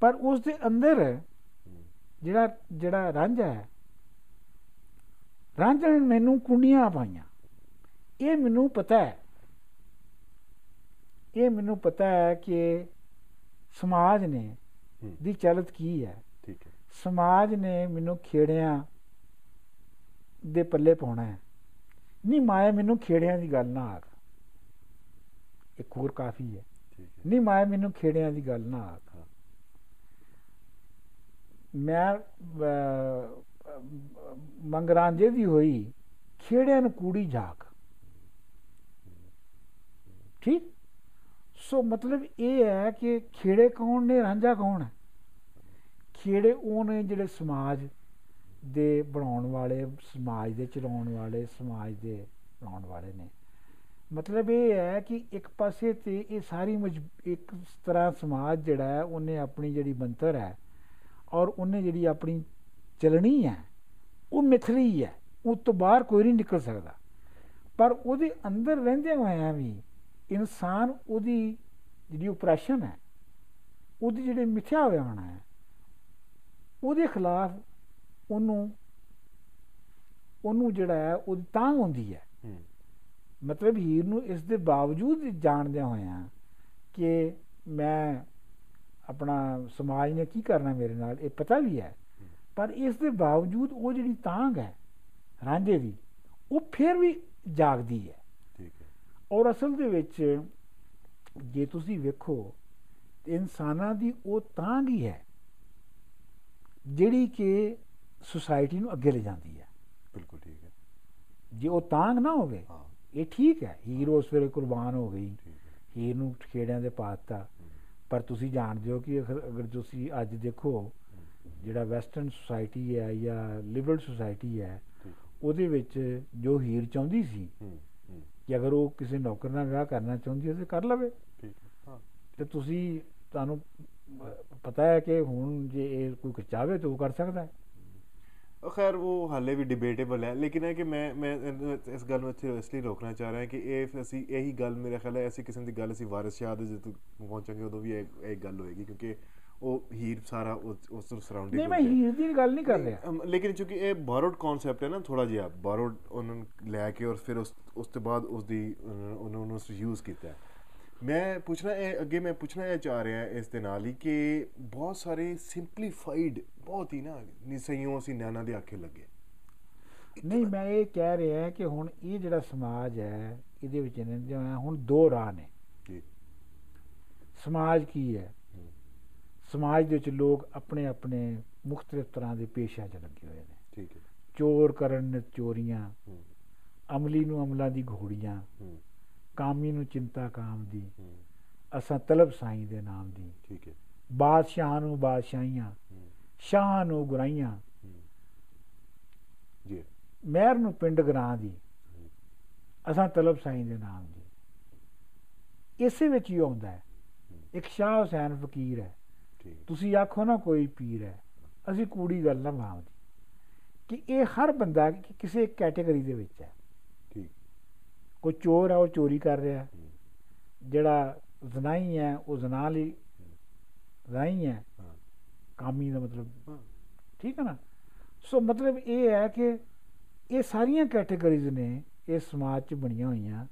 ਪਰ ਉਸ ਦੇ ਅੰਦਰ ਜਿਹੜਾ ਜਿਹੜਾ ਰਾਂਝਾ ਹੈ ਰਾਂਝਾ ਨੇ ਮੈਨੂੰ ਕੁੰਡੀਆਂ ਪਾਈਆਂ। ਇਹ ਮੈਨੂੰ ਪਤਾ ਹੈ। ਇਹ ਮੈਨੂੰ ਪਤਾ ਹੈ ਕਿ ਸਮਾਜ ਨੇ ਦੀ ਚਲਤ ਕੀ ਹੈ? ਠੀਕ ਹੈ। ਸਮਾਜ ਨੇ ਮੈਨੂੰ ਖੇੜਿਆਂ ਦੇ ਪੱਲੇ ਪਾਉਣਾ ਹੈ। ਨਹੀਂ ਮਾਇਆ ਮੈਨੂੰ ਖੇੜਿਆਂ ਦੀ ਗੱਲ ਨਾ ਆਖ। ਇੱਕ ਹੋਰ ਕਾਫੀ ਹੈ। ਨਹੀਂ ਮਾਇਆ ਮੈਨੂੰ ਖੇੜਿਆਂ ਦੀ ਗੱਲ ਨਾ ਆਖ। ਮੈਂ ਮੰਗਰਾਂਜੇ ਦੀ ਹੋਈ ਖੇੜਿਆਂ ਨੂੰ ਕੂੜੀ ਝਾਕ ਠੀਕ? ਸੋ ਮਤਲਬ ਇਹ ਹੈ ਕਿ ਖੇੜੇ ਕੌਣ ਨੇ, ਰਾਂਝਾ ਕੌਣ ਹੈ? ਖੇੜੇ ਉਹ ਨੇ ਜਿਹੜੇ ਸਮਾਜ ਦੇ ਬਣਾਉਣ ਵਾਲੇ, ਸਮਾਜ ਦੇ ਚਲਾਉਣ ਵਾਲੇ, ਸਮਾਜ ਦੇ ਬਣਾਉਣ ਵਾਲੇ ਨੇ। ਮਤਲਬ ਇਹ ਹੈ ਕਿ ਇੱਕ ਪਾਸੇ ਤੇ ਇਹ ਸਾਰੀ ਮਜ- ਇੱਕ ਤਰ੍ਹਾਂ ਸਮਾਜ ਜਿਹੜਾ ਹੈ, ਉਹਨੇ ਆਪਣੀ ਜਿਹੜੀ ਬੰਤਰ ਹੈ ਔਰ ਉਹਨੇ ਜਿਹੜੀ ਆਪਣੀ ਚਲਣੀ ਹੈ, ਉਹ ਮਿਥਲੀ ਹੈ, ਉਹ ਤੋਂ ਬਾਹਰ ਕੋਈ ਨਹੀਂ ਨਿਕਲ ਸਕਦਾ। ਪਰ ਉਹਦੇ ਅੰਦਰ ਰਹਿੰਦੇ ਹੋਇਆਂ ਵੀ ਇਨਸਾਨ ਉਹਦੀ ਜਿਹੜੀ ਉਪਰੇਸ਼ਨ ਹੈ ਉਹਦੀ ਜਿਹੜੇ ਮਿਥਿਆ ਹੋਇਆ ਹੋਣਾ ਹੈ ਉਹਦੇ ਖਿਲਾਫ ਉਹਨੂੰ ਉਹਨੂੰ ਜਿਹੜਾ ਹੈ ਉਹਦੀ ਤਾਂਗ ਹੁੰਦੀ ਹੈ। ਮਤਲਬ ਹੀਰ ਨੂੰ ਇਸ ਦੇ ਬਾਵਜੂਦ ਜਾਣਦਿਆਂ ਹੋਇਆਂ ਕਿ ਮੈਂ ਆਪਣਾ ਸਮਾਜ ਨੇ ਕੀ ਕਰਨਾ ਮੇਰੇ ਨਾਲ ਇਹ ਪਤਾ ਵੀ ਹੈ। ਪਰ ਇਸ ਦੇ ਬਾਵਜੂਦ ਉਹ ਜਿਹੜੀ ਤਾਂਗ ਹੈ ਰਾਂਝੇ ਦੀ ਉਹ ਫਿਰ ਵੀ ਜਾਗਦੀ ਹੈ। ਔਰ ਅਸਲ ਦੇ ਵਿੱਚ ਜੇ ਤੁਸੀਂ ਵੇਖੋ ਇਨਸਾਨਾਂ ਦੀ ਉਹ ਤਾਂਗ ਹੀ ਹੈ ਜਿਹੜੀ ਕਿ ਸੁਸਾਇਟੀ ਨੂੰ ਅੱਗੇ ਲੈ ਜਾਂਦੀ ਹੈ। ਬਿਲਕੁਲ ਠੀਕ ਹੈ। ਜੇ ਉਹ ਤਾਂਗ ਨਾ ਹੋਵੇ ਇਹ ਠੀਕ ਹੈ। ਹੀਰ ਉਸ ਵੇਲੇ ਕੁਰਬਾਨ ਹੋ ਗਈ। ਹੀਰ ਨੂੰ ਖੇੜਿਆਂ ਦੇ ਪਾਤਾ ਪਰ ਤੁਸੀਂ ਜਾਣਦੇ ਹੋ ਕਿ ਅਗਰ ਤੁਸੀਂ ਅੱਜ ਦੇਖੋ ਜਿਹੜਾ ਵੈਸਟਰਨ ਸੁਸਾਇਟੀ ਹੈ ਜਾਂ ਲਿਬਰਲ ਸੁਸਾਇਟੀ ਹੈ ਉਹਦੇ ਵਿੱਚ ਜੋ ਹੀਰ ਚਾਹੁੰਦੀ ਸੀ ਕਿ ਅਗਰ ਉਹ ਕਿਸੇ ਨੌਕਰ ਨਾਲ ਵਿਆਹ ਕਰਨਾ ਚਾਹੁੰਦੀ ਹੈ ਤੇ ਕਰ ਲਵੇ। ਠੀਕ ਹੈ ਤੇ ਤੁਸੀਂ ਤੁਹਾਨੂੰ ਪਤਾ ਹੈ ਕਿ ਹੁਣ ਜੇ ਇਹ ਕੋਈ ਚਾਹਵੇ ਤਾਂ ਉਹ ਕਰ ਸਕਦਾ ਹੈ। ਉਹ ਖੈਰ ਉਹ ਹਾਲੇ ਵੀ ਡਿਬੇਟੇਬਲ ਹੈ। ਲੇਕਿਨ ਹੈ ਕਿ ਮੈਂ ਮੈਂ ਇਸ ਗੱਲ ਨੂੰ ਇੱਥੇ ਇਸ ਲਈ ਰੋਕਣਾ ਚਾਹ ਰਿਹਾ ਕਿ ਇਹ ਅਸੀਂ ਇਹੀ ਗੱਲ ਮੇਰੇ ਖਿਆਲ ਹੈ ਐਸੀ ਕਿਸਮ ਦੀ ਗੱਲ ਅਸੀਂ ਵਾਰਿਸ ਸ਼ਾਹ ਦੇ ਜਦੋਂ ਪਹੁੰਚਾਂਗੇ ਉਦੋਂ ਵੀ ਇਹ ਇਹ ਗੱਲ ਹੋਏਗੀ। ਕਿਉਂਕਿ ਉਹ ਹੀਰ ਸਾਰਾ ਉਸ ਤੋਂ ਸਰਾਊਂਡਿੰਗ ਨਹੀਂ ਮੈਂ ਹੀਰ ਦੀ ਗੱਲ ਨਹੀਂ ਕਰ ਰਿਹਾ। ਲੇਕਿਨ ਚੂੰਕਿ ਇਹ ਬਾਰੋਡ ਕਨਸੈਪਟ ਹੈ ਨਾ ਥੋੜਾ ਜਿਹਾ ਬਾਰੋਡ ਉਹਨਾਂ ਨੂੰ ਲੈ ਕੇ ਔਰ ਫਿਰ ਉਸ ਉਸ ਤੋਂ ਬਾਅਦ ਉਸ ਦੀ ਉਹਨਾਂ ਨੂੰ ਯੂਜ਼ ਕੀਤਾ। ਮੈਂ ਪੁੱਛਣਾ ਇਹ ਅੱਗੇ ਮੈਂ ਪੁੱਛਣਾ ਇਹ ਚਾਹ ਰਿਹਾ ਇਸ ਦੇ ਨਾਲ ਹੀ ਕਿ ਬਹੁਤ ਸਾਰੇ ਸਿੰਪਲੀਫਾਈਡ ਬਹੁਤ ਹੀ ਨਾ ਨਿਸਈਓ ਅਸੀਂ ਨਿਆਣਾ ਦੇ ਆਖੇ ਲੱਗੇ। ਨਹੀਂ ਮੈਂ ਇਹ ਕਹਿ ਰਿਹਾ ਕਿ ਹੁਣ ਇਹ ਜਿਹੜਾ ਸਮਾਜ ਹੈ ਇਹਦੇ ਵਿੱਚ ਹੋਏ ਹੁਣ ਦੋ ਰਾਹ ਨੇ। ਜੀ। ਸਮਾਜ ਕੀ ਹੂੰ, ਸਮਾਜ ਦੇ ਵਿੱਚ ਲੋਕ ਆਪਣੇ ਆਪਣੇ ਮੁxtਲਿਫ ਤਰ੍ਹਾਂ ਦੇ ਪੇਸ਼ਿਆਂ 'ਚ ਲੱਗੇ ਹੋਏ ਨੇ। ਠੀਕ ਹੈ ਚੋਰ ਕਰਨ ਚੋਰੀਆਂ ਅਮਲੀ ਨੂੰ ਅਮਲਾਂ ਦੀ ਘੋੜੀਆਂ ਕਾਮੀ ਨੂੰ ਚਿੰਤਾ ਕਾਮ ਦੀ ਅਸਾਂ ਤਲਬ ਸਾਈਂ ਦੇ ਨਾਮ ਦੀ। ਠੀਕ ਹੈ। ਬਾਦਸ਼ਾਹਾਂ ਨੂੰ ਬਾਦਸ਼ਾਹੀਆਂ ਸ਼ਾਹਾਂ ਨੂੰ ਗੁਰਾਈਆਂ। ਜੀ। ਮਹਿਰ ਨੂੰ ਪਿੰਡ ਗਰਾਂ ਦੀ ਅਸਾਂ ਤਲਬ ਸਾਈਂ ਦੇ ਨਾਮ ਦੀ। ਇਸੇ ਵਿੱਚ ਹੀ ਆਉਂਦਾ ਹੈ। ਇੱਕ ਸ਼ਾਹ ਹੁਸੈਨ ਫਕੀਰ ਹੈ। ਤੁਸੀਂ ਆਖੋ ਨਾ ਕੋਈ ਪੀਰ ਹੈ ਅਸੀਂ ਕੂੜੀ ਗੱਲ ਨਾ ਭਾਵਦੀ ਕਿ ਇਹ ਹਰ ਬੰਦਾ ਕਿਸੇ ਕੈਟਾਗਰੀ ਦੇ ਵਿੱਚ ਹੈ। ਠੀਕ ਕੋਈ ਚੋਰ ਹੈ ਉਹ ਚੋਰੀ ਕਰ ਰਿਹਾ। ਜਿਹੜਾ ਜ਼ਨਾਈ ਹੈ ਉਹ ਜ਼ਨਾ ਲਈ ਜ਼ਨਾਈ ਹੈ। ਕਾਮੀ ਦਾ ਮਤਲਬ। ਠੀਕ ਹੈ ਨਾ? ਸੋ ਮਤਲਬ ਇਹ ਹੈ ਕਿ ਇਹ ਸਾਰੀਆਂ ਕੈਟਾਗਰੀਜ਼ ਨੇ ਇਸ ਸਮਾਜ 'ਚ ਬਣੀਆਂ ਹੋਈਆਂ।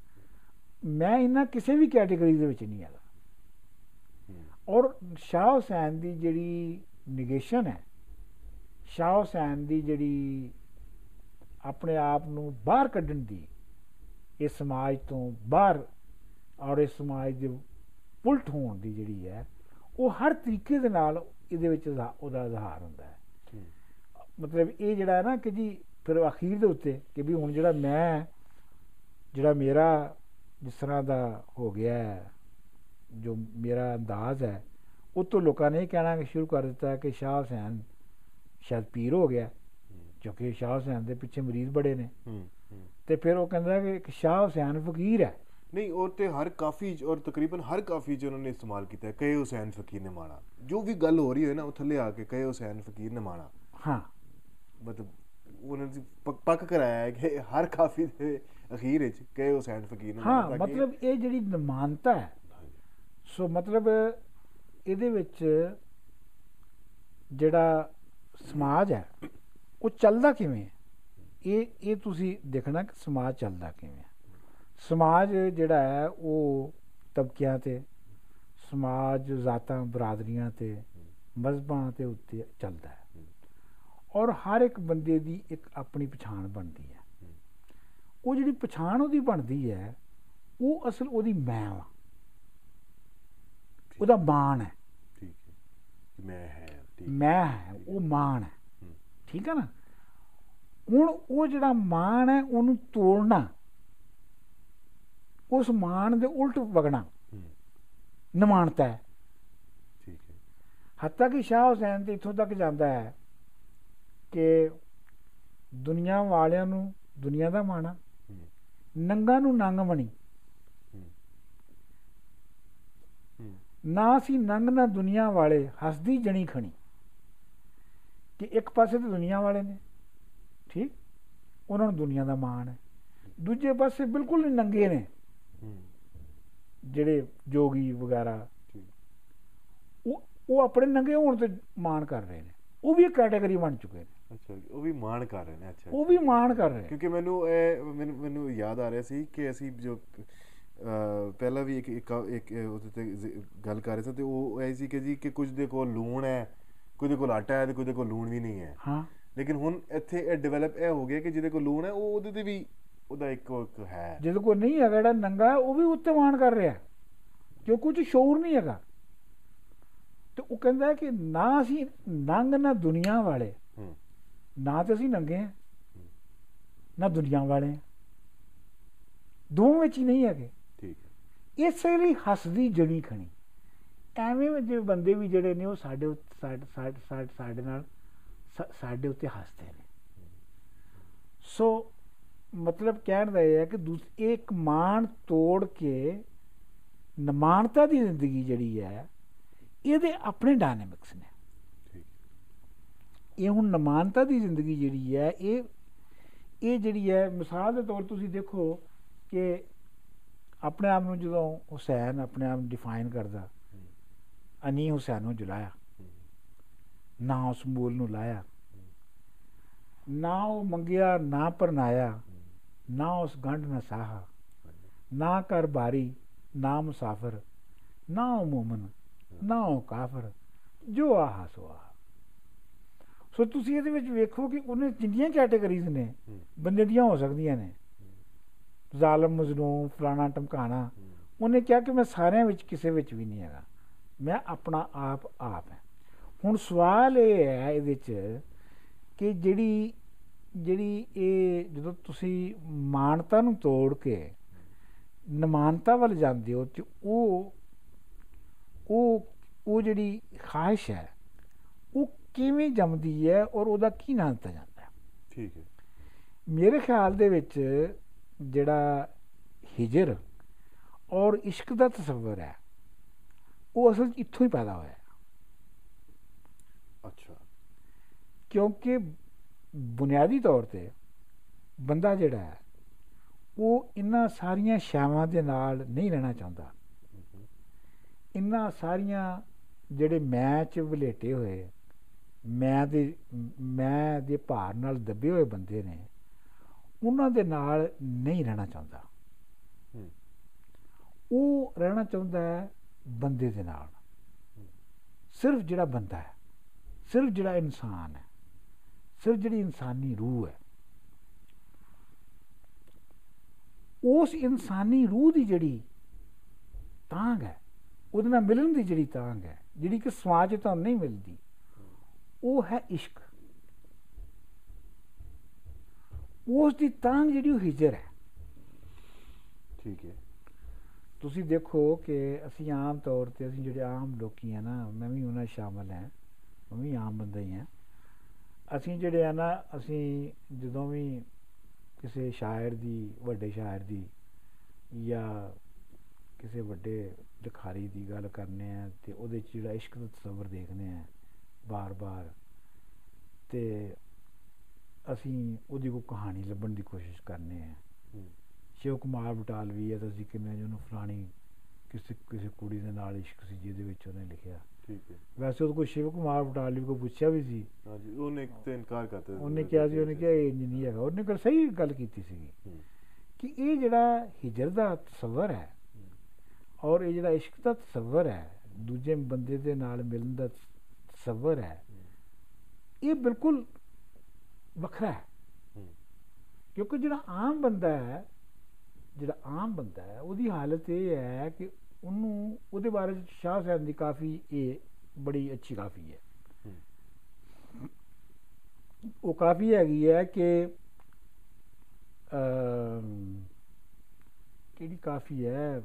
ਮੈਂ ਇਹਨਾਂ ਕਿਸੇ ਵੀ ਕੈਟਾਗਰੀ ਦੇ ਵਿੱਚ ਨਹੀਂ ਹੈਗਾ। ਔਰ ਸ਼ਾਹ ਹੁਸੈਨ ਦੀ ਜਿਹੜੀ ਨਿਗੇਸ਼ਨ ਹੈ ਸ਼ਾਹ ਹੁਸੈਨ ਦੀ ਜਿਹੜੀ ਆਪਣੇ ਆਪ ਨੂੰ ਬਾਹਰ ਕੱਢਣ ਦੀ ਇਸ ਸਮਾਜ ਤੋਂ ਬਾਹਰ ਔਰ ਇਸ ਸਮਾਜ ਦੇ ਉਲਟ ਹੋਣ ਦੀ ਜਿਹੜੀ ਹੈ ਉਹ ਹਰ ਤਰੀਕੇ ਦੇ ਨਾਲ ਇਹਦੇ ਵਿੱਚ ਉਹਦਾ ਇਜ਼ਹਾਰ ਹੁੰਦਾ ਹੈ ਹੂੰ। ਮਤਲਬ ਇਹ ਜਿਹੜਾ ਹੈ ਨਾ ਕਿ ਜੀ ਫਿਰ ਅਖੀਰ ਦੇ ਉੱਤੇ ਕਿ ਵੀ ਹੁਣ ਜਿਹੜਾ ਮੈਂ ਜਿਹੜਾ ਮੇਰਾ ਜਿਸ ਤਰ੍ਹਾਂ ਦਾ ਹੋ ਗਿਆ ਹੈ ਜੋ ਮੇਰਾ ਅੰਦਾਜ਼ ਹੈ ਉਹ ਤੋਂ ਲੋਕਾਂ ਨੇ ਇਹ ਕਹਿਣਾ ਕਿ ਸ਼ੁਰੂ ਕਰ ਦਿੱਤਾ ਕਿ ਸ਼ਾਹ ਹੁਸੈਨ ਸ਼ਾਇਦ ਪੀਰ ਹੋ ਗਿਆ ਕਿਉਂਕਿ ਸ਼ਾਹ ਹੁਸੈਨ ਦੇ ਪਿੱਛੇ ਮਰੀਜ਼ ਬੜੇ ਨੇ ਹੂੰ ਹੂੰ ਤੇ ਫਿਰ ਉਹ ਕਹਿੰਦਾ ਕਿ ਇੱਕ ਸ਼ਾਹ ਹੁਸੈਨ ਫਕੀਰ ਹੈ ਨਹੀਂ ਉਹ ਤੇ ਹਰ ਕਾਫੀ 'ਚ ਔਰ ਤਕਰੀਬਨ ਹਰ ਕਾਫੀ 'ਚ ਉਹਨਾਂ ਨੇ ਇਸਤੇਮਾਲ ਕੀਤਾ ਹੈ ਕਹੇ ਹੁਸੈਨ ਫਕੀਰ ਨੇ ਮਾਣਾ ਜੋ ਵੀ ਗੱਲ ਹੋ ਰਹੀ ਹੋਏ ਨਾ ਉਹ ਥੱਲੇ ਆ ਕੇ ਕਹੇ ਹੁਸੈਨ ਫਕੀਰ ਨੇ ਮਾਣਾ ਹਾਂ ਮਤਲਬ ਉਹਨਾਂ ਨੇ ਪੱਕ- ਪੱਕ ਕਰਾਇਆ ਹੈ ਕਿ ਹਰ ਕਾਫੀ ਦੇ ਅਖੀਰ ਵਿੱਚ ਕਹੇ ਹੁਸੈਨ ਫਕੀਰ ਨੇ ਹਾਂ ਮਾਣਾ ਤਾਂ ਕਿ- ਮਤਲਬ ਇਹ ਜਿਹੜੀ ਨਮਾਨਤਾ ਹੈ ਸੋ ਮਤਲਬ ਇਹਦੇ ਵਿੱਚ ਜਿਹੜਾ ਸਮਾਜ ਹੈ, ਉਹ ਚੱਲਦਾ ਕਿਵੇਂ ਹੈ? ਇਹ ਇਹ ਤੁਸੀਂ ਦੇਖਣਾ ਕਿ ਸਮਾਜ ਚੱਲਦਾ ਕਿਵੇਂ ਹੈ। ਸਮਾਜ ਜਿਹੜਾ ਹੈ, ਉਹ ਤਬਕਿਆਂ ਤੇ, ਸਮਾਜ ਜ਼ਾਤਾਂ ਬਰਾਦਰੀਆਂ ਤੇ, ਮਜ਼ਹਬਾਂ ਤੇ ਉੱਤੇ ਚੱਲਦਾ ਹੈ। ਔਰ ਹਰ ਇੱਕ ਬੰਦੇ ਦੀ ਇੱਕ ਆਪਣੀ ਪਛਾਣ ਬਣਦੀ ਹੈ। ਉਹ ਜਿਹੜੀ ਪਛਾਣ ਉਹਦੀ ਬਣਦੀ ਹੈ, ਉਹ ਅਸਲ ਉਹਦੀ ਮੈਂ ਵਾ। ਉਹਦਾ ਮਾਣ ਹੈ। ਠੀਕ ਹੈ। ਮੈਂ ਹੈ ਮੈਂ ਹੈ ਉਹ ਮਾਣ ਹੈ। ਠੀਕ ਹੈ ਨਾ? ਹੁਣ ਉਹ ਜਿਹੜਾ ਮਾਣ ਹੈ ਉਹਨੂੰ ਤੋੜਨਾ ਉਸ ਮਾਣ ਦੇ ਉਲਟ ਵਗਣਾ ਨਮਾਨਤਾ ਹੈ। ਠੀਕ ਹੈ। ਹੱਤਾ ਕਿ ਸ਼ਾਹ ਹੁਸੈਨ ਤੇ ਇੱਥੋਂ ਤੱਕ ਜਾਂਦਾ ਹੈ ਕਿ ਦੁਨੀਆ ਵਾਲਿਆਂ ਨੂੰ ਦੁਨੀਆ ਦਾ ਮਾਣਾ ਨੰਗਾ ਨੂੰ ਨੰਗ ਬਣੀ ਹੂੰ, ਹੂੰ, ਨਾ ਸੀ ਨੰਗ ਨਾ ਦੁਨੀਆ ਵਾਲੇ ਹੱਸਦੀ ਜਣੀ ਖਣੀ। ਕਿ ਇੱਕ ਪਾਸੇ ਤੇ ਦੁਨੀਆ ਵਾਲੇ ਨੇ ਠੀਕ? ਉਹਨਾਂ ਨੂੰ ਦੁਨੀਆ ਦਾ ਮਾਣ ਹੈ। ਦੂਜੇ ਪਾਸੇ ਬਿਲਕੁਲ ਨਹੀਂ ਨੰਗੇ ਨੇ। ਜਿਹੜੇ ਜੋਗੀ ਵਗੈਰਾ ਉਹ ਉਹ ਆਪਣੇ ਨੰਗੇ ਹੋਣ ਤੇ ਮਾਣ ਕਰ ਰਹੇ ਨੇ। ਉਹ ਵੀ ਇੱਕ ਕੈਟਾਗਰੀ ਬਣ ਚੁੱਕੇ ਨੇ। ਅੱਛਾ ਉਹ ਵੀ ਮਾਣ ਕਰ ਰਹੇ ਨੇ ਅੱਛਾ ਉਹ ਵੀ ਮਾਣ ਕਰ ਰਹੇ। ਕਿਉਂਕਿ ਮੈਨੂੰ ਇਹ ਮੈਨੂੰ ਯਾਦ ਆ ਰਿਹਾ ਸੀ ਕਿ ਅਸੀਂ ਜੋ ਪਹਿਲਾਂ ਵੀ ਇੱਕ ਇੱਕ ਇੱਕ ਉਹਦੇ ਤੇ ਜ਼- ਗੱਲ ਕਰ ਰਹੇ ਸੀ ਤੇ ਉਹ ਐ ਸੀ ਕਿ ਜੀ ਕਿ ਕੁਝ ਦੇ ਕੋਲ ਲੂਣ ਹੈ ਕੁਝ ਦੇ ਕੋਲ ਆਟਾ ਹੈ ਤੇ ਕੁਝ ਦੇ ਕੋਲ ਲੂਣ ਵੀ ਨਹੀਂ ਹੈ। ਹਾਂ। ਲੇਕਿਨ ਹੁਣ ਇੱਥੇ ਇਹ ਡਿਵੈਲਪ ਇਹ ਹੋ ਗਿਆ ਕਿ ਜਿਹਦੇ ਕੋਲ ਲੂਣ ਹੈ ਉਹ ਉਹਦੇ ਤੇ ਵੀ ਉਹਦਾ ਇੱਕ ਉਹ ਇੱਕ ਹੈ। ਜਿਹਦੇ ਕੋਲ ਨਹੀਂ ਹੈਗਾ ਜਿਹੜਾ ਨੰਗਾ ਉਹ ਵੀ ਉੱਤੇ ਮਾਣ ਕਰ ਰਿਹਾ। ਕਿਉਂ ਕੁਝ ਸ਼ੌਰ ਨਹੀਂ ਹੈਗਾ। ਤੇ ਉਹ ਕਹਿੰਦਾ ਕਿ ਨਾ ਅਸੀਂ ਨੰਗ ਨਾ ਦੁਨੀਆ ਵਾਲੇ। ਹੂੰ। ਨਾ ਤੇ ਅਸੀਂ ਨੰਗੇ ਹਾਂ। ਨਾ ਦੁਨੀਆ ਵਾਲੇ ਦੋਵਾਂ ਵਿੱਚ ਨਹੀਂ ਹੈਗੇ। ਇਸੇ ਲਈ ਹੱਸਦੀ ਜਣੀ ਖਣੀ। ਐਵੇਂ ਜਿਹੇ ਬੰਦੇ ਵੀ ਜਿਹੜੇ ਨੇ ਉਹ ਸਾਡੇ ਸਾਡੇ ਸਾਡੇ- ਨਾਲ ਸਾਡੇ ਉੱਤੇ ਹੱਸਦੇ ਨੇ। ਸੋ ਮਤਲਬ ਕਹਿਣ ਦਾ ਇਹ ਹੈ ਕਿ ਇੱਕ ਮਾਣ ਤੋੜ ਕੇ ਨਮਾਨਤਾ ਦੀ ਜ਼ਿੰਦਗੀ ਜਿਹੜੀ ਹੈ ਇਹਦੇ ਆਪਣੇ ਡਾਇਨਾਮਿਕਸ ਨੇ। ਇਹ ਹੁਣ ਨਮਾਨਤਾ ਦੀ ਜ਼ਿੰਦਗੀ ਜਿਹੜੀ ਹੈ ਇਹ ਇਹ ਜਿਹੜੀ ਹੈ ਮਿਸਾਲ ਦੇ ਤੌਰ ਤੁਸੀਂ ਦੇਖੋ ਕਿ ਆਪਣੇ ਆਪ ਨੂੰ ਜਦੋਂ ਹੁਸੈਨ ਆਪਣੇ ਆਪ ਡਿਫਾਈਨ ਕਰਦਾ ਅਨੀ ਹੁਸੈਨ ਨੂੰ ਜਲਾਇਆ। ਨਾ ਉਸ ਮੂਲ ਨੂੰ ਲਾਇਆ। ਨਾ ਉਹ ਮੰਗਿਆ ਨਾ ਪਰਨਾਇਆ। ਨਾ ਉਸ ਗੰਢ ਨਾ ਸਾਹਾ। ਨਾ ਕਰ ਬਾਰੀ ਨਾ ਮੁਸਾਫਰ। ਨਾ ਉਹ ਮੂਮਨ ਨਾ ਉਹ ਕਾਫਰ। ਜੋ ਆਹਾ ਸੋ ਆਹਾ। ਸੋ ਤੁਸੀਂ ਇਹਦੇ ਵਿੱਚ ਵੇਖੋ ਕਿ ਉਹਨੇ ਜਿੰਨੀਆਂ ਕੈਟਾਗਰੀਜ਼ ਨੇ। ਬੰਦੇ ਦੀਆਂ ਹੋ ਸਕਦੀਆਂ ਨੇ। ਜ਼ਾਲਮ ਮਜ਼ਲੂਮ ਫਲਾਣਾ ਟਮਕਾਣਾ। ਉਹਨੇ ਕਿਹਾ ਕਿ ਮੈਂ ਸਾਰਿਆਂ ਵਿੱਚ ਕਿਸੇ ਵਿੱਚ ਵੀ ਨਹੀਂ ਹੈਗਾ। ਮੈਂ ਆਪਣਾ ਆਪ ਆਪ ਹੈ। ਹੁਣ ਸਵਾਲ ਇਹ ਹੈ ਇਹਦੇ ਚ ਕਿ ਜਿਹੜੀ ਜਿਹੜੀ ਇਹ ਜਦੋਂ ਤੁਸੀਂ ਮਾਨਤਾ ਨੂੰ ਤੋੜ ਕੇ ਨਮਾਨਤਾ ਵੱਲ ਜਾਂਦੇ ਹੋ ਤੇ ਉਹ ਉਹ ਉਹ ਜਿਹੜੀ ਖਾਹਿਸ਼ ਹੈ ਉਹ ਕਿਵੇਂ ਜੰਮਦੀ ਹੈ ਔਰ ਉਹਦਾ ਕੀ ਨਾਂ ਦਿੱਤਾ ਜਾਂਦਾ ਹੈ? ਠੀਕ ਹੈ। ਮੇਰੇ ਖਿਆਲ ਦੇ ਵਿੱਚ ਜਿਹੜਾ ਹਿਜਰ ਔਰ ਇਸ਼ਕ ਦਾ ਤਸਵਰ ਹੈ ਉਹ ਅਸਲ ਇੱਥੋਂ ਹੀ ਪੈਦਾ ਹੋਇਆ। ਅੱਛਾ। ਕਿਉਂਕਿ ਬੁਨਿਆਦੀ ਤੌਰ ਤੇ ਬੰਦਾ ਜਿਹੜਾ ਹੈ ਉਹ ਇਹਨਾਂ ਸਾਰੀਆਂ ਸ਼ਾਵਾਂ ਦੇ ਨਾਲ ਨਹੀਂ ਰਹਿਣਾ ਚਾਹੁੰਦਾ। ਇਹਨਾਂ ਸਾਰੀਆਂ ਜਿਹੜੇ ਮੈਂ ਚ ਵਲੇਟੇ ਹੋਏ ਮੈਂ ਦੇ ਮੈਂ ਦੇ ਭਾਰ ਨਾਲ ਦੱਬੇ ਹੋਏ ਬੰਦੇ ਨੇ ਉਹਨਾਂ ਦੇ ਨਾਲ ਨਹੀਂ ਰਹਿਣਾ ਚਾਹੁੰਦਾ। ਉਹ ਰਹਿਣਾ ਚਾਹੁੰਦਾ ਹੈ ਬੰਦੇ ਦੇ ਨਾਲ। ਸਿਰਫ ਜਿਹੜਾ ਬੰਦਾ ਹੈ ਸਿਰਫ ਜਿਹੜਾ ਇਨਸਾਨ ਹੈ ਸਿਰਫ ਜਿਹੜੀ ਇਨਸਾਨੀ ਰੂਹ ਹੈ ਉਸ ਇਨਸਾਨੀ ਰੂਹ ਦੀ ਜਿਹੜੀ ਤਾਂਗ ਹੈ ਉਹਦੇ ਨਾਲ ਮਿਲਣ ਦੀ ਜਿਹੜੀ ਤਾਂਗ ਹੈ ਜਿਹੜੀ ਕਿ ਸਮਾਜ ਤੁਹਾਨੂੰ ਨਹੀਂ ਮਿਲਦੀ ਉਹ ਹੈ ਇਸ਼ਕ। ਉਸ ਦੀ ਤਾਂਗ ਜਿਹੜੀ ਉਹ ਹਿਜਰ ਹੈ। ਠੀਕ ਹੈ। ਤੁਸੀਂ ਦੇਖੋ ਕਿ ਅਸੀਂ ਆਮ ਤੌਰ ਤੇ ਅਸੀਂ ਜਿਹੜੇ ਆਮ ਲੋਕੀ ਆ ਨਾ ਮੈਂ ਵੀ ਉਹਨਾਂ ਸ਼ਾਮਲ ਹਾਂ ਮੈਂ ਵੀ ਆਮ ਬੰਦਾ ਹੀ ਹਾਂ। ਅਸੀਂ ਜਿਹੜੇ ਆ ਨਾ ਅਸੀਂ ਜਦੋਂ ਵੀ ਕਿਸੇ ਸ਼ਾਇਰ ਦੀ ਵੱਡੇ ਸ਼ਾਇਰ ਦੀ ਜਾਂ ਕਿਸੇ ਵੱਡੇ ਲਿਖਾਰੀ ਦੀ ਗੱਲ ਕਰਨੇ ਆ ਤੇ ਉਹਦੇ 'ਚ ਜਿਹੜਾ ਇਸ਼ਕ ਦਾ ਤਸਵਰ ਦੇਖਦੇ ਆ ਬਾਰ-ਬਾਰ ਤੇ ਅਸੀਂ ਉਹਦੀ ਕੋਈ ਕਹਾਣੀ ਲੱਭਣ ਦੀ ਕੋਸ਼ਿਸ਼ ਕਰਨੇ ਆ। ਸ਼ਿਵ ਕੁਮਾਰ ਬਟਾਲਵੀ ਹੈ ਤਾਂ ਅਸੀਂ ਕਿਵੇਂ ਜਿਹਨੂੰ ਫਲਾਣੀ ਕਿਸੇ ਕਿਸੇ ਕੁੜੀ ਦੇ ਨਾਲ ਇਸ਼ਕ ਸੀ ਜਿਹਦੇ ਵਿੱਚ ਉਹਨੇ ਲਿਖਿਆ। ਠੀਕ ਹੈ। ਵੈਸੇ ਉਹ ਕੋਈ ਸ਼ਿਵ ਕੁਮਾਰ ਬਟਾਲਵੀ ਕੋ ਪੁੱਛਿਆ ਵੀ ਸੀ। ਹਾਂਜੀ ਉਹਨੇ ਇੱਕ ਤੇ ਇਨਕਾਰ ਕਰਤਾ ਉਹਨੇ ਕਿਹਾ ਸੀ ਉਹਨੇ ਕਿਹਾ ਇਹ ਨਹੀਂ ਹੈਗਾ। ਉਹਨੇ ਗੱਲ ਸਹੀ ਗੱਲ ਕੀਤੀ ਹੂੰ। ਕਿ ਇਹ ਜਿਹੜਾ ਹਿਜਰ ਦਾ ਤਸਵਰ ਹੈ ਔਰ ਇਹ ਜਿਹੜਾ ਇਸ਼ਕ ਦਾ ਤਸਵਰ ਹੈ ਦੂਜੇ ਬੰਦੇ ਦੇ ਨਾਲ ਮਿਲਣ ਦਾ ਤਸਵਰ ਹੈ। ਇਹ ਬਿਲਕੁਲ ਵੱਖਰਾ ਹੈ। ਕਿਉਂਕਿ ਜਿਹੜਾ ਆਮ ਬੰਦਾ ਹੈ ਜਿਹੜਾ ਆਮ ਬੰਦਾ ਹੈ ਉਹਦੀ ਹਾਲਤ ਇਹ ਹੈ ਕਿ ਉਹਨੂੰ ਉਹਦੇ ਬਾਰੇ 'ਚ ਸ਼ਾਹ ਸਾਹਿਬ ਦੀ ਕਾਫੀ ਇਹ ਬੜੀ ਅੱਛੀ ਕਾਫੀ ਹੈ। ਉਹ ਕਾਫੀ ਹੈਗੀ ਹੈ ਕਿ ਕਿਹੜੀ ਕਾਫੀ ਹੈ?